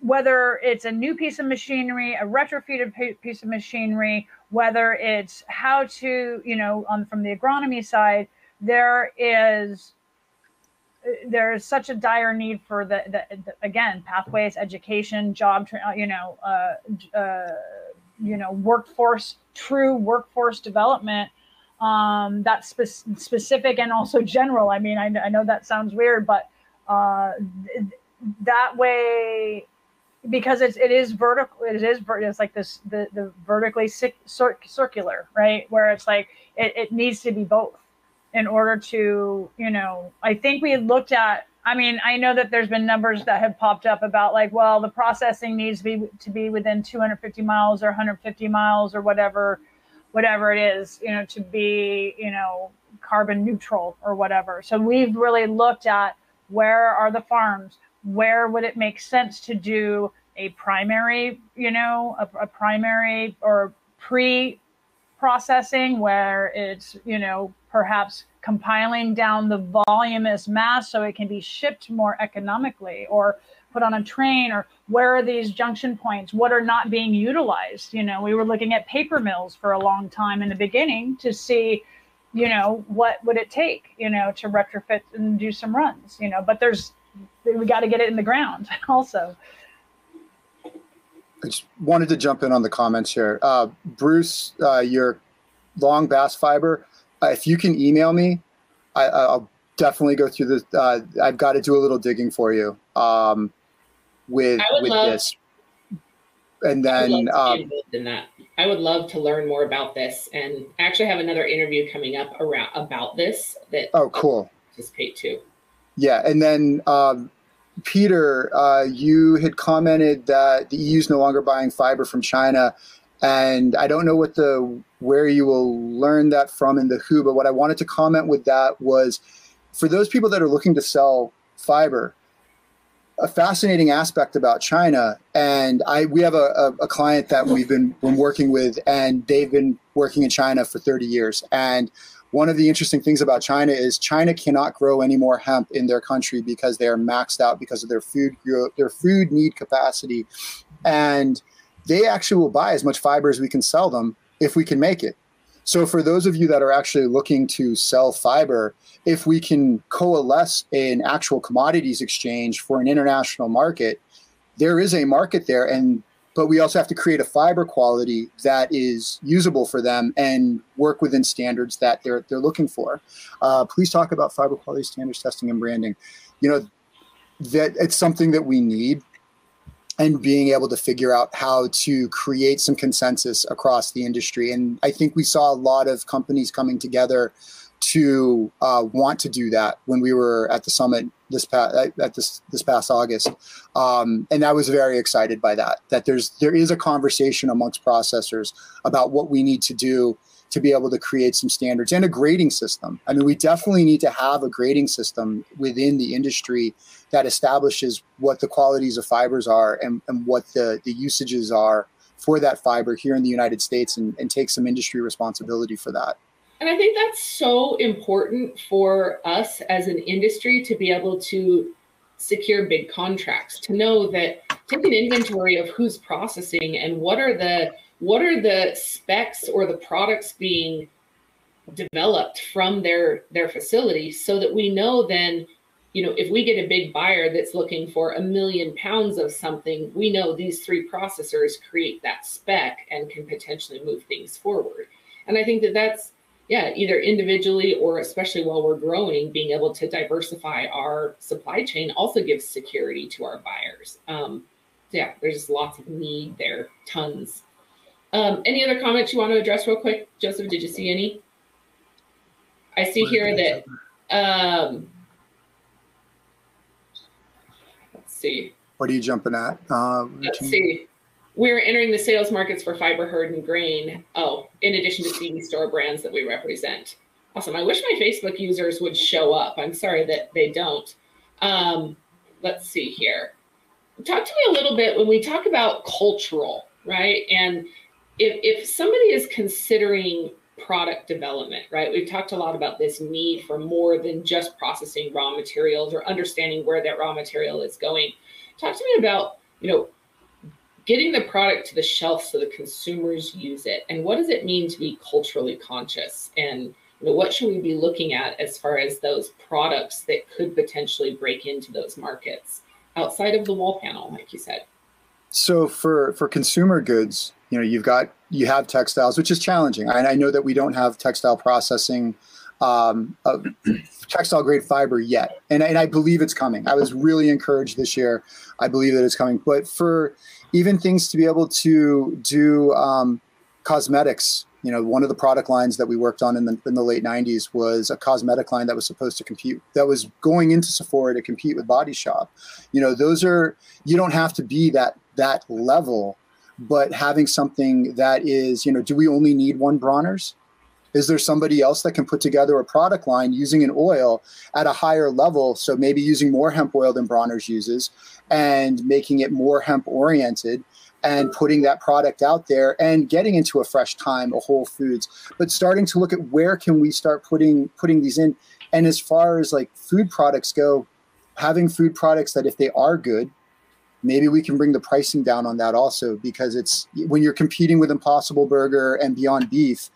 whether it's a new piece of machinery, a retrofitted piece of machinery, whether it's how to, you know, on from the agronomy side, there is there is such a dire need for the, the, the again pathways education job you know uh, uh, you know workforce true workforce development um, that's spe- specific and also general. I mean I, I know that sounds weird but uh, th- that way because it's it is vertical it is it's like this the the vertically cir- circular right where it's like it, it needs to be both in order to, you know, I think we looked at I mean, I know that there's been numbers that have popped up about like, well, the processing needs to be to be within 250 miles or 150 miles or whatever, whatever it is, you know, to be, you know, carbon neutral or whatever. So we've really looked at where are the farms, where would it make sense to do a primary, you know, a, a primary or pre processing where it's, you know, perhaps compiling down the volume as mass so it can be shipped more economically or put on a train or where are these junction points? What are not being utilized? You know we were looking at paper mills for a long time in the beginning to see you know what would it take you know to retrofit and do some runs you know but there's we got to get it in the ground also I just wanted to jump in on the comments here. Uh, Bruce, uh, your long bast fiber, uh, if you can email me, I, will definitely go through this. Uh, I've got to do a little digging for you um, with with love, this, and then I would, um, in that. I would love to learn more about this, and I actually have another interview coming up around about this. That oh, cool. Participate too. Yeah, and then um, Peter, uh, you had commented that the EU is no longer buying fiber from China, and I don't know what the where you will learn that from in the who, but what I wanted to comment with that was for those people that are looking to sell fiber, a fascinating aspect about China, and I we have a, a, a client that we've been, been working with, and they've been working in China for 30 years, and one of the interesting things about China is China cannot grow any more hemp in their country because they are maxed out because of their food their food need capacity, and they actually will buy as much fiber as we can sell them if we can make it. So for those of you that are actually looking to sell fiber, if we can coalesce an actual commodities exchange for an international market, there is a market there and but we also have to create a fiber quality that is usable for them and work within standards that they're they're looking for. Uh, please talk about fiber quality standards testing and branding. You know that it's something that we need, and being able to figure out how to create some consensus across the industry. And I think we saw a lot of companies coming together to uh, want to do that when we were at the summit this past at this this past August, um, and I was very excited by that. That there's there is a conversation amongst processors about what we need to do to be able to create some standards and a grading system. I mean, we definitely need to have a grading system within the industry that establishes what the qualities of fibers are and, and what the, the usages are for that fiber here in the United States and, and take some industry responsibility for that. And I think that's so important for us as an industry to be able to secure big contracts, to know that take an inventory of who's processing and what are the what are the specs or the products being developed from their their facility so that we know then you know if we get a big buyer that's looking for a million pounds of something we know these three processors create that spec and can potentially move things forward. And i think that that's yeah, either individually or especially while we're growing, being able to diversify our supply chain also gives security to our buyers. Um, yeah, there's just lots of need there, tons. Um, any other comments you want to address real quick? Joseph, did you see any? I see here that, um, let's see. What are you jumping at? Uh, let's see. We're entering the sales markets for fiber, hurd, and grain. Oh, in addition to CD store brands that we represent. Awesome. I wish my Facebook users would show up. I'm sorry that they don't. Um, let's see here. Talk to me a little bit when we talk about cultural, right? And if, if somebody is considering product development, right? We've talked a lot about this need for more than just processing raw materials or understanding where that raw material is going. Talk to me about, you know, getting the product to the shelf so the consumers use it. And what does it mean to be culturally conscious? And you know, what should we be looking at as far as those products that could potentially break into those markets outside of the wall panel like you said? So for for consumer goods you know you've got you have textiles which is challenging. And i know that we don't have textile processing um, uh, textile grade fiber yet and, and i believe it's coming i was really encouraged this year i believe that it's coming but for even things to be able to do um, cosmetics. You know, one of the product lines that we worked on in the, in the late 90s was a cosmetic line that was supposed to compete, that was going into Sephora to compete with Body Shop. You know, those are, you don't have to be that, that level, but having something that is, you know, do we only need one Bronner's? Is there somebody else that can put together a product line using an oil at a higher level? So maybe using more hemp oil than Bronner's uses and making it more hemp oriented and putting that product out there and getting into a Fresh Thyme, a Whole Foods, but starting to look at where can we start putting putting these in. And as far as like food products go, having food products that if they are good, maybe we can bring the pricing down on that also because it's when you're competing with Impossible Burger and Beyond Beef,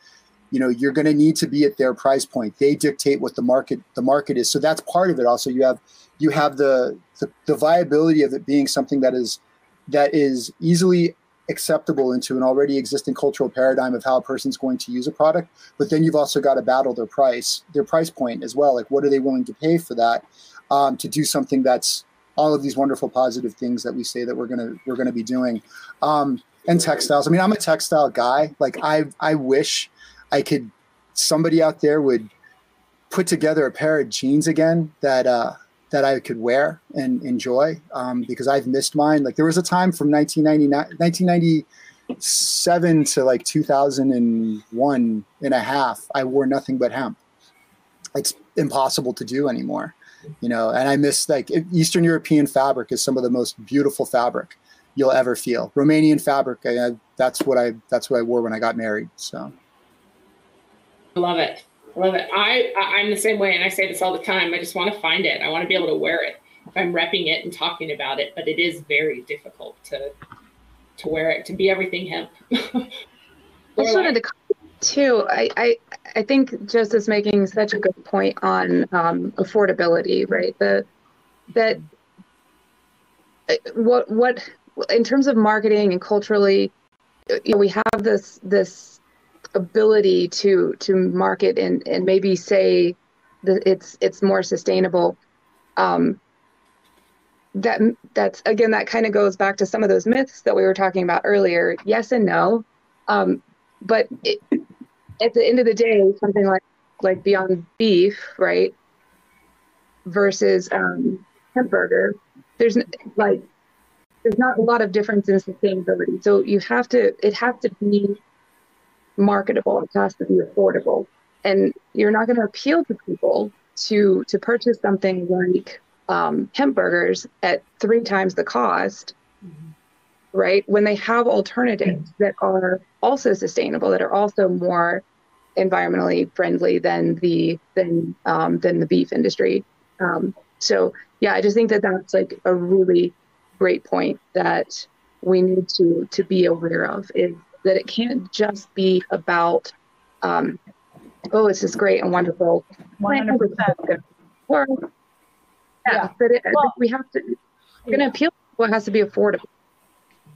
you know you're going to need to be at their price point. They dictate what the market the market is. So that's part of it. Also, you have you have the the, the viability of it being something that is that is easily acceptable into an already existing cultural paradigm of how a person's going to use a product but then you've also got to battle their price their price point as well like what are they willing to pay for that um, to do something that's all of these wonderful positive things that we say that we're gonna we're gonna be doing um, and textiles i mean i'm a textile guy like i i wish i could somebody out there would put together a pair of jeans again that uh that I could wear and enjoy um, because I've missed mine. Like there was a time from 1999, 1997 to like 2001 and a half, I wore nothing but hemp. It's impossible to do anymore, you know. And I miss like Eastern European fabric is some of the most beautiful fabric you'll ever feel. Romanian fabric, I, that's what I that's what I wore when I got married. So, love it. Love it. I I'm the same way, and I say this all the time. I just want to find it. I want to be able to wear it. If I'm repping it and talking about it, but it is very difficult to to wear it to be everything hemp. That's one of the too. I, I I think Joseph's making such a good point on um, affordability, right? The that uh, what what in terms of marketing and culturally, you know, we have this this ability to to market and and maybe say that it's it's more sustainable. Um that that's again that kind of goes back to some of those myths that we were talking about earlier yes and no. Um but it, at the end of the day something like like beyond beef right versus um hemp burger there's like there's not a lot of difference in sustainability. So you have to it has to be marketable. It has to be affordable, and you're not going to appeal to people to to purchase something like um, hemp burgers at three times the cost, mm-hmm. right? When they have alternatives that are also sustainable, that are also more environmentally friendly than the than um, than the beef industry. Um, so yeah, I just think that that's like a really great point that we need to to be aware of is that it can't just be about, um, oh, this is great and wonderful. 100%. Or, yeah, yeah. but it, well, we have to, going to appeal what has to be affordable.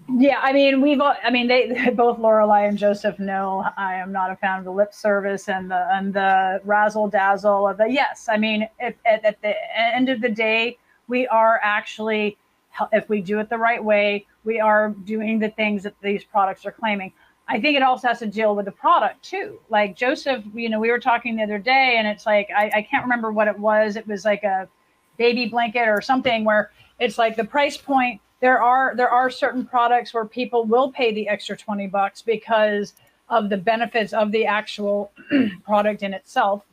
Yeah, I mean, we've, I mean, they, both Lorelei and Joseph know I am not a fan of the lip service and the and the razzle dazzle of the. Yes, I mean, if, at, at the end of the day, we are actually, if we do it the right way, we are doing the things that these products are claiming. I think it also has to deal with the product too. Like Joseph, you know, we were talking the other day, and it's like I, I can't remember what it was. It was like a baby blanket or something where it's like the price point. There are there are certain products where people will pay the extra twenty bucks because of the benefits of the actual product in itself.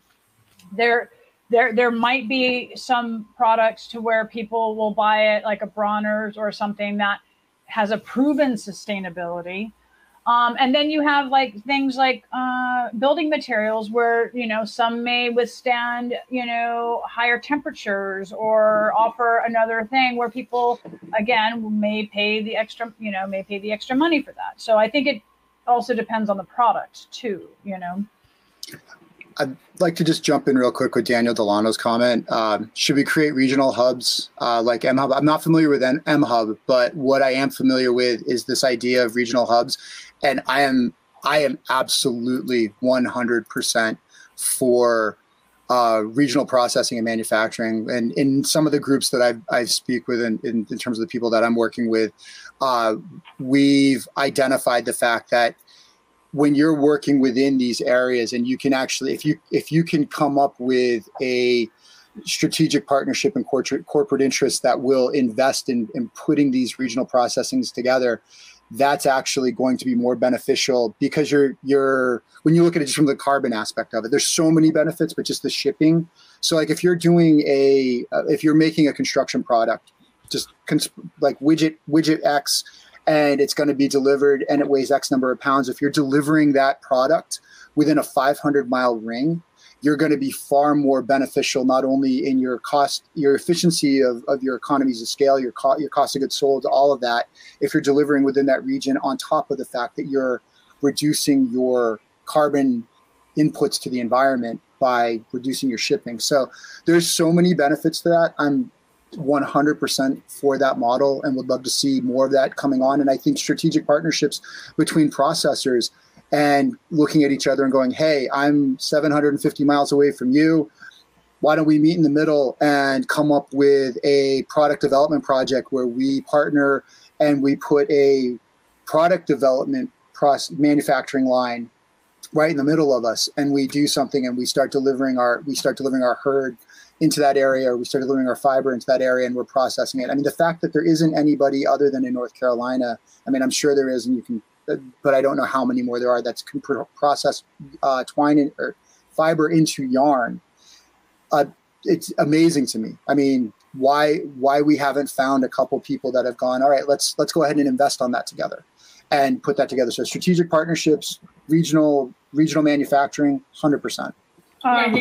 There there there might be some products to where people will buy it like a Bronner's or something that has a proven sustainability. Um, and then you have like things like uh, building materials where, you know, some may withstand, you know, higher temperatures or offer another thing where people, again, may pay the extra, you know, may pay the extra money for that. So I think it also depends on the product too, you know. I'd like to just jump in real quick with Daniel Delano's comment. Um, should we create regional hubs uh, like M Hub? I'm not familiar with M Hub, but what I am familiar with is this idea of regional hubs, and I am I am absolutely 100% for uh, regional processing and manufacturing. And in some of the groups that I, I speak with, in, in, in, terms of the people that I'm working with, uh, we've identified the fact that when you're working within these areas and you can actually if you if you can come up with a strategic partnership and corporate corporate interests that will invest in, in putting these regional processings together that's actually going to be more beneficial because you're you're when you look at it just from the carbon aspect of it there's so many benefits but just the shipping. So like if you're doing a uh, if you're making a construction product just cons- like widget widget x and it's going to be delivered and it weighs x number of pounds. If you're delivering that product within a 500 mile ring you're going to be far more beneficial not only in your cost your efficiency of, of your economies of scale your, co- your cost of goods sold all of that if you're delivering within that region on top of the fact that you're reducing your carbon inputs to the environment by reducing your shipping. So there's so many benefits to that. I'm 100% for that model and would love to see more of that coming on and i think strategic partnerships between processors and looking at each other and going, hey, I'm 750 miles away from you. Why don't we meet in the middle and come up with a product development project where we partner and we put a product development process, manufacturing line right in the middle of us and we do something and we start delivering our we start delivering our hurd into that area we started delivering our fiber into that area and we're processing it i mean the fact that there isn't anybody other than in north carolina i mean i'm sure there is and you can but I don't know how many more there are that's can process uh, twine in, or fiber into yarn. Uh, it's amazing to me. I mean, why why we haven't found a couple people that have gone, all right, let's let's go ahead and invest on that together and put that together. So strategic partnerships, regional regional manufacturing, hundred percent. Um,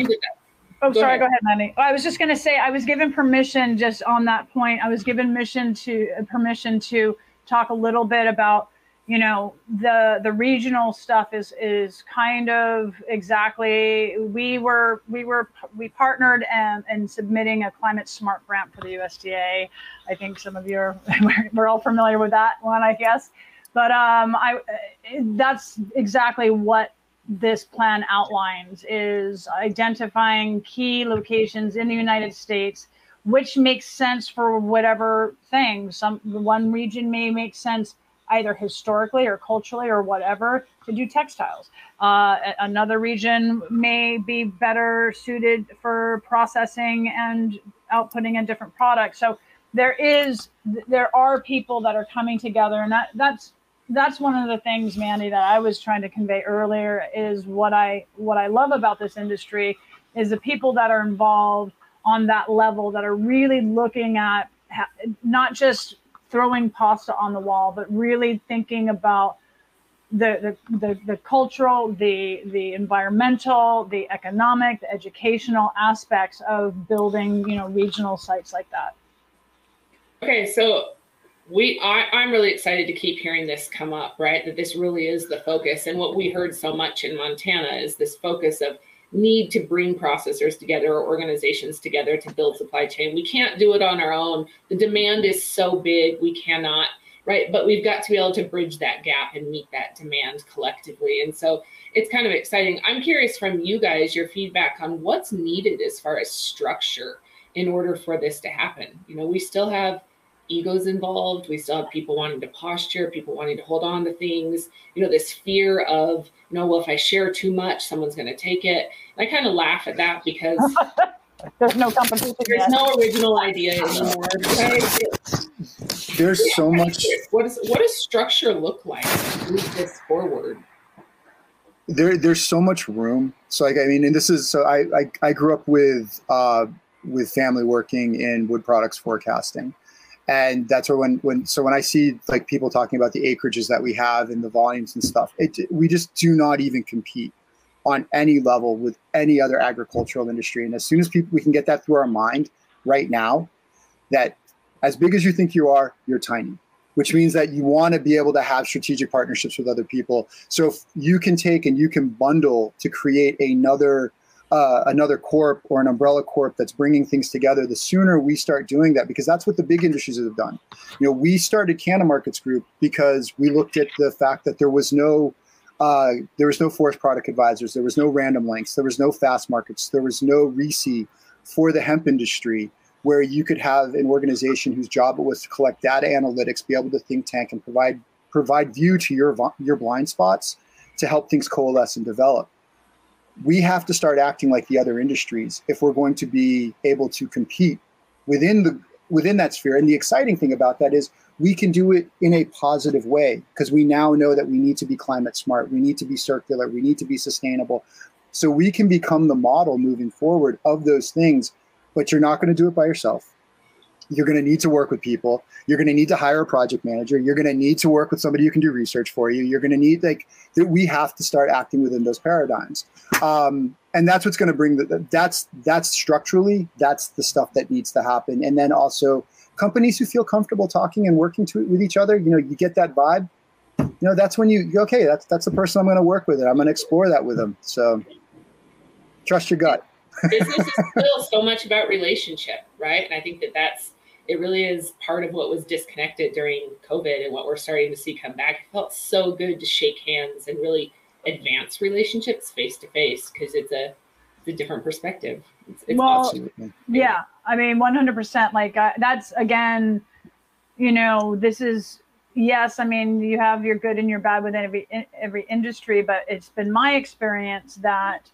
oh, go sorry. Ahead. Go ahead, Manny. I was just going to say I was given permission just on that point. I was given mission to uh, permission to talk a little bit about you know the the regional stuff is is kind of exactly we were we were we partnered and in submitting a climate smart grant for the USDA. I think some of you are we're all familiar with that one, I guess. But um, I that's exactly what this plan outlines is identifying key locations in the United States which makes sense for whatever thing. Some one region may make sense either historically or culturally or whatever to do textiles. Uh, another region may be better suited for processing and outputting a different product. So there is there are people that are coming together, and that that's that's one of the things, Mandy, that I was trying to convey earlier is what I what I love about this industry is the people that are involved on that level that are really looking at not just throwing pasta on the wall, but really thinking about the, the, the, the, cultural, the, the environmental, the economic, the educational aspects of building, you know, regional sites like that. Okay, so we I, I'm really excited to keep hearing this come up, right? That this really is the focus. And what we heard so much in Montana is this focus of need to bring processors together or organizations together to build supply chain. We can't do it on our own. The demand is so big, we cannot, right? But we've got to be able to bridge that gap and meet that demand collectively. And so it's kind of exciting. I'm curious from you guys, your feedback on what's needed as far as structure in order for this to happen. You know, we still have egos involved. We still have people wanting to posture, people wanting to hold on to things. You know, this fear of, you know, well, if I share too much, someone's going to take it. And I kind of laugh at that because there's no competition. There's yet. no original idea anymore. There's yeah, so much. What does what does structure look like to move this forward? There, there's so much room. So, like, I mean, and this is so. I, I, I grew up with, uh, with family working in wood products forecasting, and that's where when when so when I see like people talking about the acreages that we have and the volumes and stuff, it we just do not even compete on any level with any other agricultural industry. And as soon as people we can get that through our mind right now, that as big as you think you are, you're tiny. Which means that you want to be able to have strategic partnerships with other people. So if you can take and you can bundle to create another uh, another corp or an umbrella corp that's bringing things together, the sooner we start doing that, because that's what the big industries have done. You know, we started Canna Markets Group because we looked at the fact that there was no uh, there was no forest product advisors, there was no Random Lengths, there was no Fastmarkets, there was no RISI for the hemp industry where you could have an organization whose job it was to collect data analytics, be able to think tank and provide provide view to your your blind spots to help things coalesce and develop we have to start acting like the other industries if we're going to be able to compete within the within that sphere. And the exciting thing about that is we can do it in a positive way because we now know that we need to be climate smart, we need to be circular, we need to be sustainable. So we can become the model moving forward of those things, but you're not going to do it by yourself. You're going to need to work with people. You're going to need to hire a project manager. You're going to need to work with somebody who can do research for you. You're going to need like that. We have to start acting within those paradigms, um, and that's what's going to bring the. That's that's structurally that's the stuff that needs to happen, and then also companies who feel comfortable talking and working to, with each other. You know, you get that vibe. You know, that's when you okay. That's that's the person I'm going to work with, and I'm going to explore that with them. So, trust your gut. business is still so much about relationship, right? And I think that that's it really is part of what was disconnected during COVID and what we're starting to see come back. It felt so good to shake hands and really advance relationships face to face because it's a it's a different perspective. It's, it's well, awesome. yeah, I mean, one hundred percent. Like uh, that's again, you know, this is yes. I mean, you have your good and your bad within every every industry, but it's been my experience that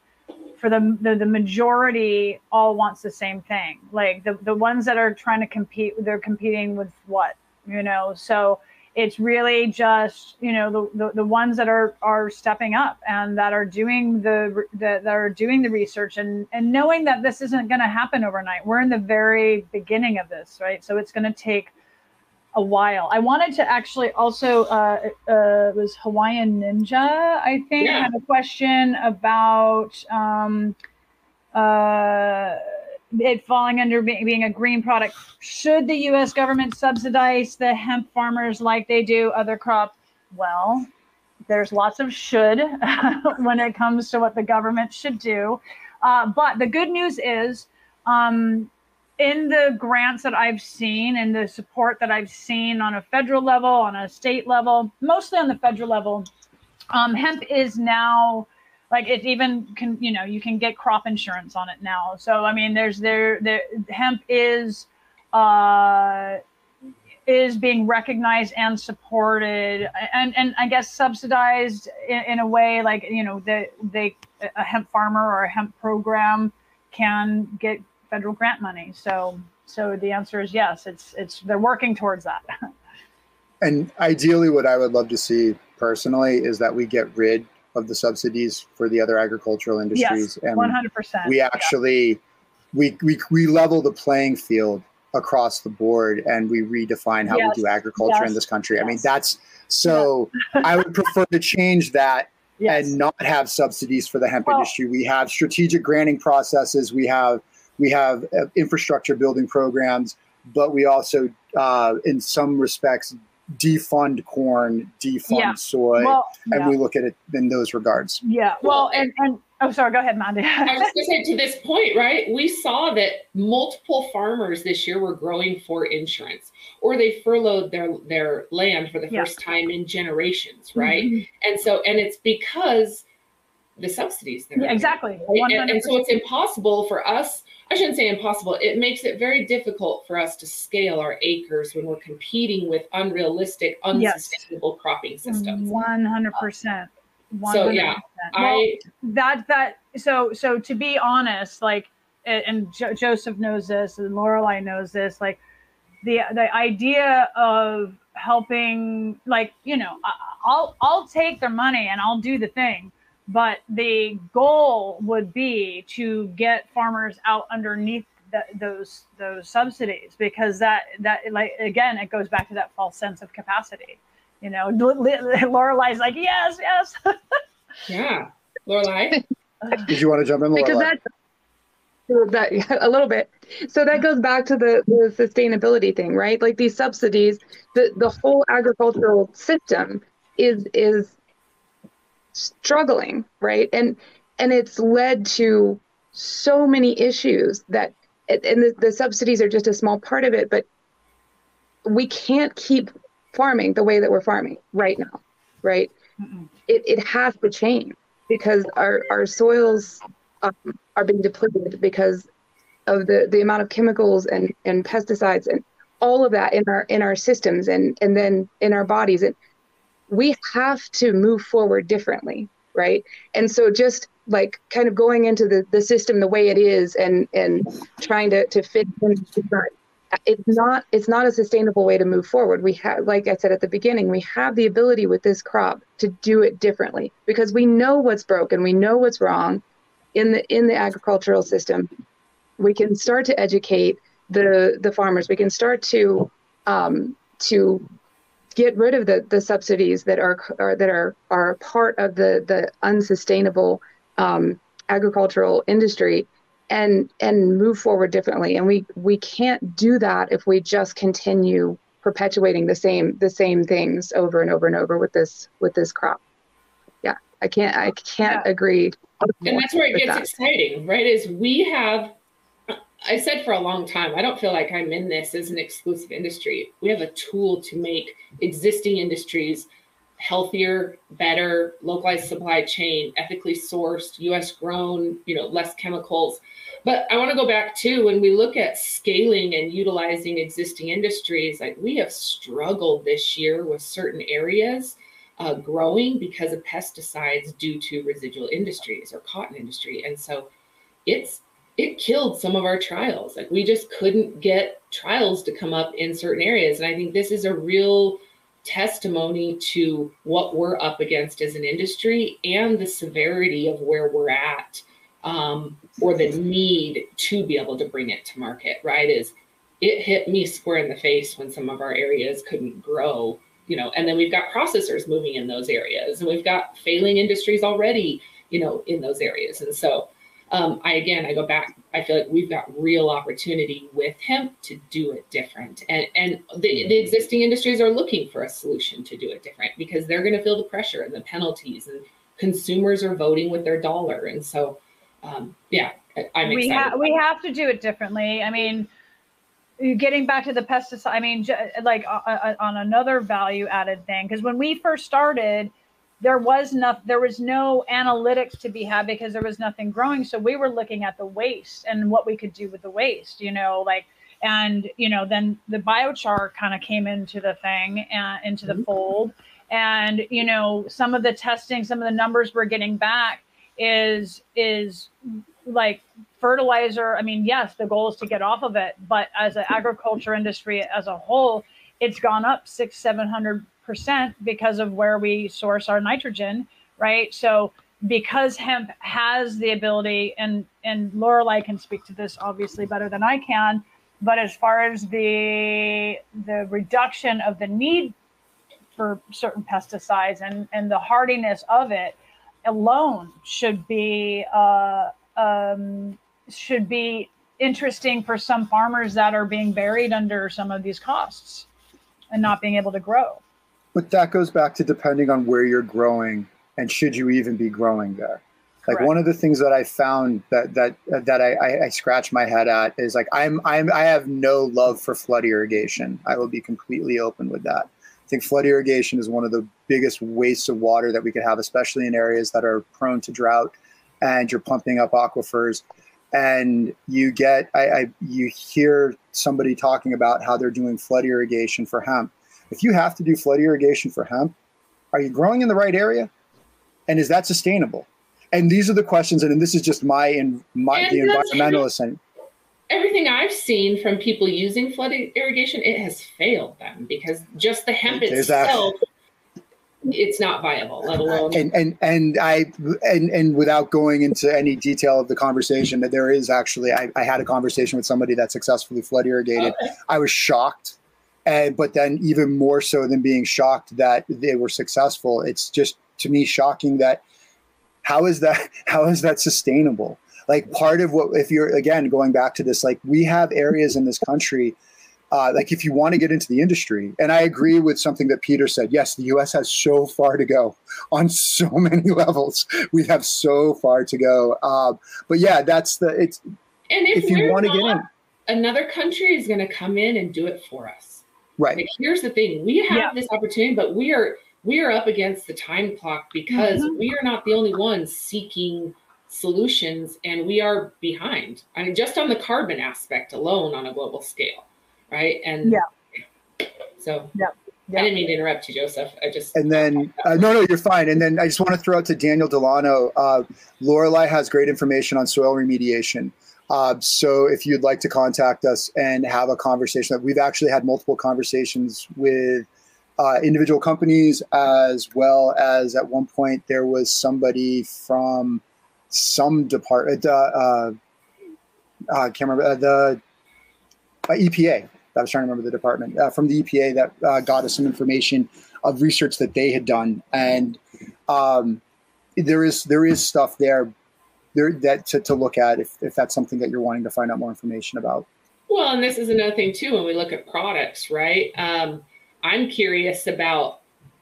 for the, the, the majority all wants the same thing. Like the the ones that are trying to compete they're competing with what you know? So it's really just you know the, the, the ones that are are stepping up and that are doing the, the that are doing the research and and knowing that this isn't going to happen overnight. We're in the very beginning of this right? So it's going to take a while. I wanted to actually also uh, uh, was Hawaiian Ninja. I think yeah. had a question about um, uh, it falling under being a green product. Should the U.S. government subsidize the hemp farmers like they do other crops? Well, there's lots of should when it comes to what the government should do. Uh, but the good news is. Um, in the grants that I've seen and the support that I've seen on a federal level, on a state level, mostly on the federal level, um, hemp is now like it even can you know you can get crop insurance on it now. So I mean, there's there there hemp is uh, is being recognized and supported and and I guess subsidized in, in a way like you know they they a hemp farmer or a hemp program can get federal grant money. So so the answer is yes. It's it's they're working towards that. and ideally, what I would love to see personally is that we get rid of the subsidies for the other agricultural industries. Yes, one hundred percent. We actually yeah. we, we we level the playing field across the board and we redefine how yes. we do agriculture yes. in this country. Yes. I mean, that's so I would prefer to change that and not have subsidies for the hemp well, industry. We have strategic granting processes. We have we have uh, infrastructure building programs, but we also, uh, in some respects, defund corn, defund yeah. soy, well, and yeah. we look at it in those regards. Yeah. Well, and, and oh, sorry, go ahead, Mandy. I was going to say to this point, right? We saw that multiple farmers this year were growing for insurance, or they furloughed their their land for the yeah. first time in generations, right? Mm-hmm. And so, and it's because the subsidies. Yeah, exactly. And, and so it's impossible for us I shouldn't say impossible. It makes it very difficult for us to scale our acres when we're competing with unrealistic, unsustainable yes. cropping systems. One hundred percent. So yeah, I that that so so to be honest, like and jo- Joseph knows this and Lorelei knows this, like the the idea of helping, like you know, I'll I'll take their money and I'll do the thing but the goal would be to get farmers out underneath the, those those subsidies because that that like again it goes back to that false sense of capacity. You know lorelei's like yes yes. Yeah. Lorelei did you want to jump in lorelei? because that that a little bit. So that goes back to the, the sustainability thing right? Like these subsidies the the whole agricultural system is is struggling, right? And and it's led to so many issues that and the, the subsidies are just a small part of it, but we can't keep farming the way that we're farming right now, right? It, it has to change because our, our soils um, are being depleted because of the, the amount of chemicals and, and pesticides and all of that in our in our systems and, and then in our bodies. And we have to move forward differently right? And so just like kind of going into the, the system the way it is and and trying to, to fit into it's not it's not a sustainable way to move forward. We have like i said at the beginning we have the ability with this crop to do it differently because we know what's broken we know what's wrong in the in the agricultural system. We can start to educate the the farmers. We can start to um, to get rid of the the subsidies that are, are that are are part of the the unsustainable um, agricultural industry and and move forward differently and we we can't do that if we just continue perpetuating the same the same things over and over and over with this with this crop yeah i can't i can't yeah. agree and that's where it gets that. exciting right is we have i said for a long time i don't feel like i'm in this as an exclusive industry we have a tool to make existing industries healthier, better, localized supply chain, ethically sourced, US grown, you know, less chemicals. But I want to go back to when we look at scaling and utilizing existing industries, like we have struggled this year with certain areas uh, growing because of pesticides due to residual industries or cotton industry. And so it's it killed some of our trials. Like we just couldn't get trials to come up in certain areas. And I think this is a real testimony to what we're up against as an industry and the severity of where we're at um, or the need to be able to bring it to market, right? Is it hit me square in the face when some of our areas couldn't grow, you know, and then we've got processors moving in those areas and we've got failing industries already, you know, in those areas. And so um, I again, I go back. I feel like we've got real opportunity with hemp to do it different, and and the, the existing industries are looking for a solution to do it different because they're going to feel the pressure and the penalties, and consumers are voting with their dollar, and so um, yeah, I, am we have we have to do it differently. I mean, getting back to the pesticide. I mean, like uh, uh, on another value added thing, because when we first started there was no there was no analytics to be had because there was nothing growing. So we were looking at the waste and what we could do with the waste you know like and you know then the biochar kind of came into the thing and into the mm-hmm. fold. And you know some of the testing some of the numbers we're getting back is is like fertilizer. I mean yes the goal is to get off of it but as an agriculture industry as a whole it's gone up six seven hundred percent because of where we source our nitrogen, right? So because hemp has the ability, and and Lorelei can speak to this obviously better than I can, but as far as the the reduction of the need for certain pesticides and and the hardiness of it alone should be uh, um, should be interesting for some farmers that are being buried under some of these costs and not being able to grow. But that goes back to depending on where you're growing and should you even be growing there. Like Correct. one of the things that I found that that that I, I, I scratch my head at is like I'm I'm I have no love for flood irrigation. I will be completely open with that. I think flood irrigation is one of the biggest wastes of water that we could have, especially in areas that are prone to drought, and you're pumping up aquifers, and you get I, I you hear somebody talking about how they're doing flood irrigation for hemp, if you have to do flood irrigation for hemp, are you growing in the right area? And is that sustainable? And these are the questions, and this is just my in my and the environmentalist and everything I've seen from people using flood irrigation, it has failed them because just the hemp itself, it's not viable, let alone and and and I and and without going into any detail of the conversation, that there is actually I, I had a conversation with somebody that successfully flood irrigated. Okay. I was shocked and but then even more so than being shocked that they were successful it's just to me shocking that how is that how is that sustainable? Like part of what if you're again going back to this like we have areas in this country uh, like if you want to get into the industry and i agree with something that peter said yes the us has so far to go on so many levels. We have so far to go uh, but yeah that's the it's and if, if you want to get in another country is going to come in and do it for us Right. Like, here's the thing: we have yeah. this opportunity, but we are we are up against the time clock because mm-hmm. we are not the only ones seeking solutions, and we are behind. I mean, just on the carbon aspect alone, on a global scale, right? And yeah. So yeah. Yeah. I didn't mean to interrupt you, Joseph. I just and then uh, no, no, you're fine. And then I just want to throw out to Daniel Delano. Uh, Lorelei has great information on soil remediation. Uh, so if you'd like to contact us and have a conversation, we've actually had multiple conversations with uh, individual companies, as well as at one point there was somebody from some department. Uh, uh, I can't remember uh, the uh, EPA. I was trying to remember the department from the EPA that got us some information of research that they had done, and um, there is there is stuff there there that to, to look at if, if that's something that you're wanting to find out more information about. Well, and this is another thing too when we look at products, right? Um, I'm curious about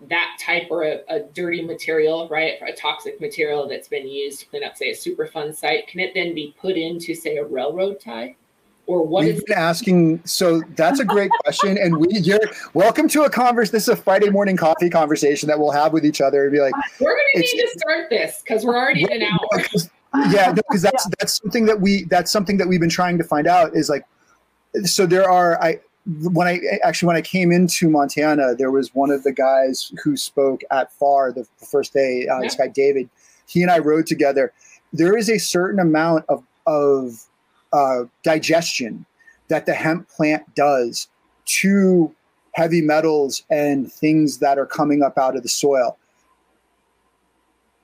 that type or a, a, dirty material, right? A toxic material that's been used to clean up, say, a Superfund site. Can it then be put into, say, a railroad tie? Or what We've is been asking. So that's a great question, and we you're welcome to a converse. This is a Friday morning coffee conversation that we'll have with each other and be like, we're going to need to start this because we're already in an hour. Yeah, because that's that's something that we that's something that we've been trying to find out is like, so there are I when I actually when I came into Montana, there was one of the guys who spoke at FAR the, the first day. Uh, yeah. This guy David, he and I rode together. There is a certain amount of of uh, digestion that the hemp plant does to heavy metals and things that are coming up out of the soil.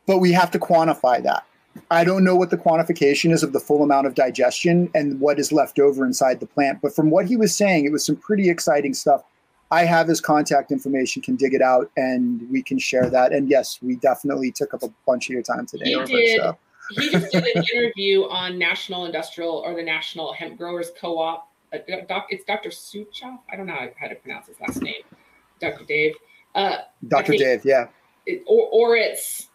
But we have to quantify that. I don't know what the quantification is of the full amount of digestion and what is left over inside the plant. But from what he was saying, it was some pretty exciting stuff. I have his contact information, can dig it out, and we can share that. And yes, we definitely took up a bunch of your time today. He did. So. he just did an interview on National Industrial or the National Hemp Growers Co-op. Uh, doc, it's Dr. Suchoff. I don't know how to pronounce his last name. Dr. Dave. Uh, Dr. Dave, yeah. It, or, or it's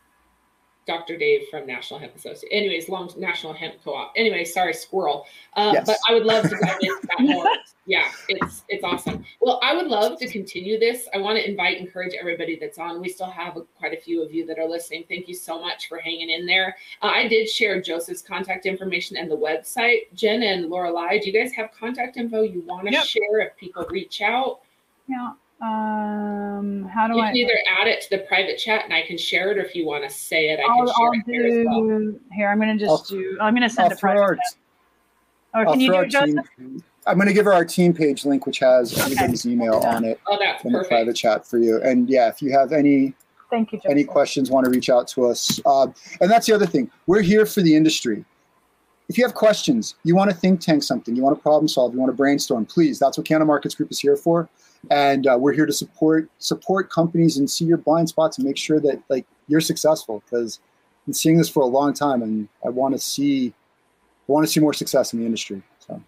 Dr. Dave from National Hemp Association. Anyways, long National Hemp Co-op. Anyway, sorry, squirrel. Uh, yes. But I would love to dive into that more. Yeah, it's it's awesome. Well, I would love to continue this. I want to invite, encourage everybody that's on. We still have quite a few of you that are listening. Thank you so much for hanging in there. Uh, I did share Joseph's contact information and the website. Jen and Lorelei, do you guys have contact info you want to yep. share if people reach out? Yeah. Um, how do you I? can either add it to the private chat and I can share it, or if you want to say it, I I'll, can share I'll it here as well. Here, I'm going to just I'll, do. I'm going to send I'll it private. Our, oh, can you do it, Joseph? Team, I'm going to give her our team page link, which has okay. everybody's email on it. Oh, that's in perfect. the private chat for you. And yeah, if you have any Thank you, Joseph. any questions, want to reach out to us. Uh, and that's the other thing. We're here for the industry. If you have questions, you want to think tank something, you want to problem solve, you want to brainstorm, please. That's what Canna Markets Group is here for and uh, we're here to support support companies and see your blind spots and make sure that like you're successful because I'm seeing this for a long time and I want to see want to see more success in the industry. So.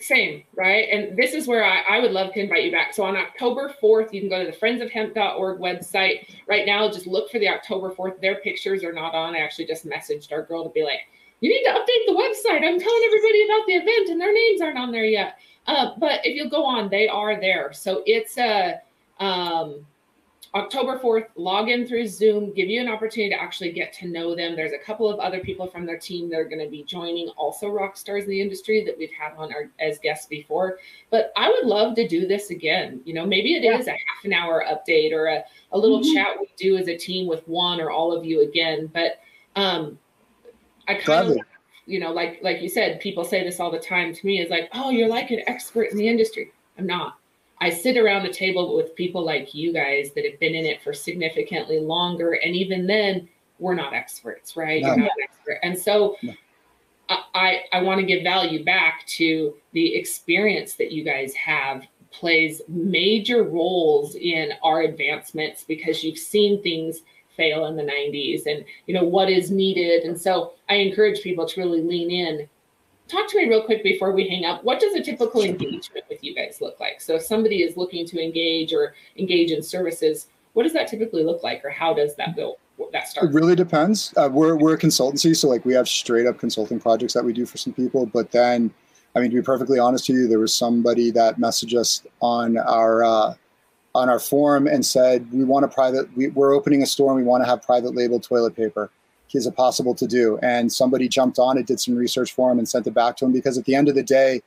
same, right? And this is where I, I, would love to invite you back. So on October 4th, you can go to the friends of friendsofhemp.org website. Right now, just look for the October 4th. Their pictures are not on. I actually just messaged our girl to be like, you need to update the website. I'm telling everybody about the event and their names aren't on there yet. Uh, but if you go on, they are there. So it's a um, October 4th, log in through Zoom, give you an opportunity to actually get to know them. There's a couple of other people from their team that are going to be joining, also rock stars in the industry that we've had on our, as guests before. But I would love to do this again. You know, maybe it yeah. is a half an hour update or a, a little mm-hmm. chat we do as a team with one or all of you again. But um, I kind of you know, like like you said, people say this all the time to me is like, oh, you're like an expert in the industry. I'm not. I sit around a table with people like you guys that have been in it for significantly longer. And even then, we're not experts, right? No. You're not an expert. And so no. I, I want to give value back to the experience that you guys have plays major roles in our advancements because you've seen things fail in the 90s and you know what is needed. And so i encourage people to really lean in. Talk to me real quick before we hang up. What does a typical engagement with you guys look like? So if somebody is looking to engage or engage in services what does that typically look like or how does that go that start? It really depends. Uh, we're, we're a consultancy so like we have straight up consulting projects that we do for some people but then i mean to be perfectly honest to you there was somebody that messaged us on our uh, on our forum and said, we want a private, we, are opening a store and we want to have private label toilet paper. Is it possible to do? And somebody jumped on it, did some research for him and sent it back to him because at the end of the day,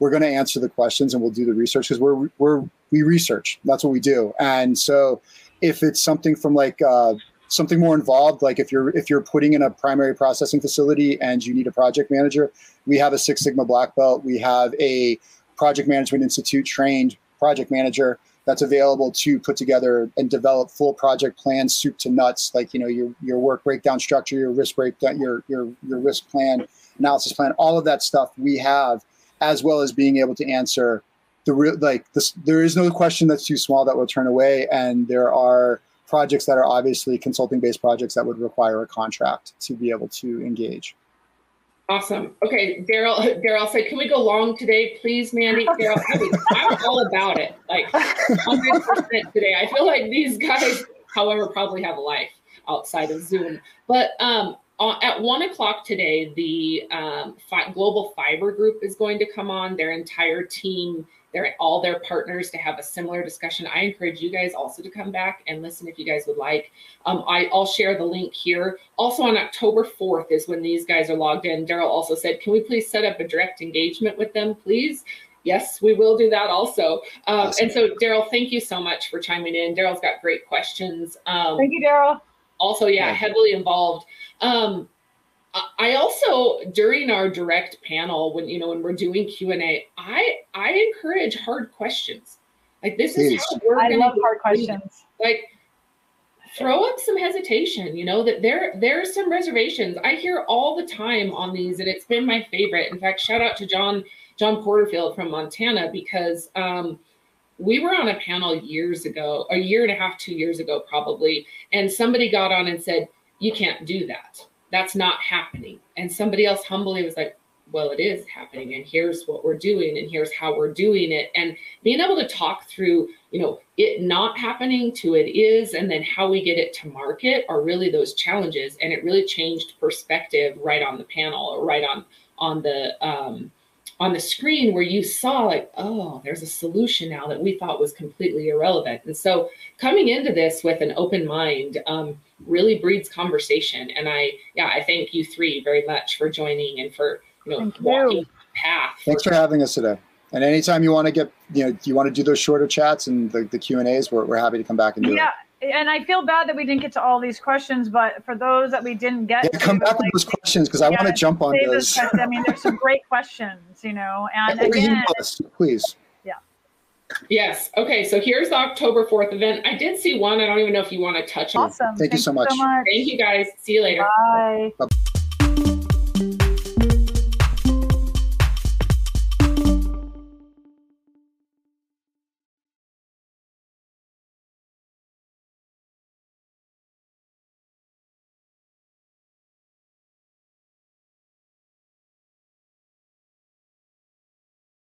we're going to answer the questions and we'll do the research because we're, we're, we research. That's what we do. And so if it's something from like, uh, something more involved, like if you're if you're putting in a primary processing facility and you need a project manager, we have a Six Sigma black belt. We have a Project Management Institute trained project manager that's available to put together and develop full project plans, soup to nuts, like you know your your work breakdown structure, your risk breakdown, your your your risk plan, analysis plan, all of that stuff we have, as well as being able to answer the real like this. There is no question that's too small that we'll turn away, and there are projects that are obviously consulting based projects that would require a contract to be able to engage. Awesome. Okay, Daryl. Daryl said, "Can we go long today, please, Mandy?" Daryl, I'm all about it. Like 100 percent today. I feel like these guys, however, probably have a life outside of Zoom. But um, at one o'clock today, the um, Global Fiber Group is going to come on. Their entire team they're all their partners to have a similar discussion. I encourage you guys also to come back and listen if you guys would like. Um, I, will share the link here. Also on October 4th is when these guys are logged in. Daryl also said, can we please set up a direct engagement with them, please? Yes, we will do that also. Um, awesome. And so, Daryl, thank you so much for chiming in. Daryl's got great questions. Um, thank you, Daryl. Also, yeah, yeah, heavily involved. Um, I also during our direct panel when you know when we're doing Q and A, I I encourage hard questions. Like this Please. is how we're I love hard questions. Like throw up some hesitation. You know that there there are some reservations. I hear all the time on these, and it's been my favorite. In fact, shout out to John John Porterfield from Montana because um, we were on a panel years ago, a year and a half, two years ago probably, and somebody got on and said, "You can't do that." That's not happening. And somebody else humbly was like, well, it is happening, and here's what we're doing, and here's how we're doing it. And being able to talk through, you know, it not happening to it is, and then how we get it to market are really those challenges. And it really changed perspective right on the panel or right on on the um, on the screen where you saw like, oh, there's a solution now that we thought was completely irrelevant. And so coming into this with an open mind. Um, really breeds conversation. And I, yeah, I thank you three very much for joining and for, you know, thank walking you. path. Thanks for having us today. And anytime you want to get, you know, you want to do those shorter chats and the, the Q and A's, we're, we're happy to come back and do yeah. it. And I feel bad that we didn't get to all these questions, but for those that we didn't get, yeah, to, come back like, with those questions because I want to jump on those. I mean, there's some great questions, you know, and again, please. Yeah. Yes. Okay. So here's the October 4th event. I did see one. I don't even know if you want to touch on. Awesome. Thank, Thank you so much. so much. Thank you guys. See you later. Bye. Bye.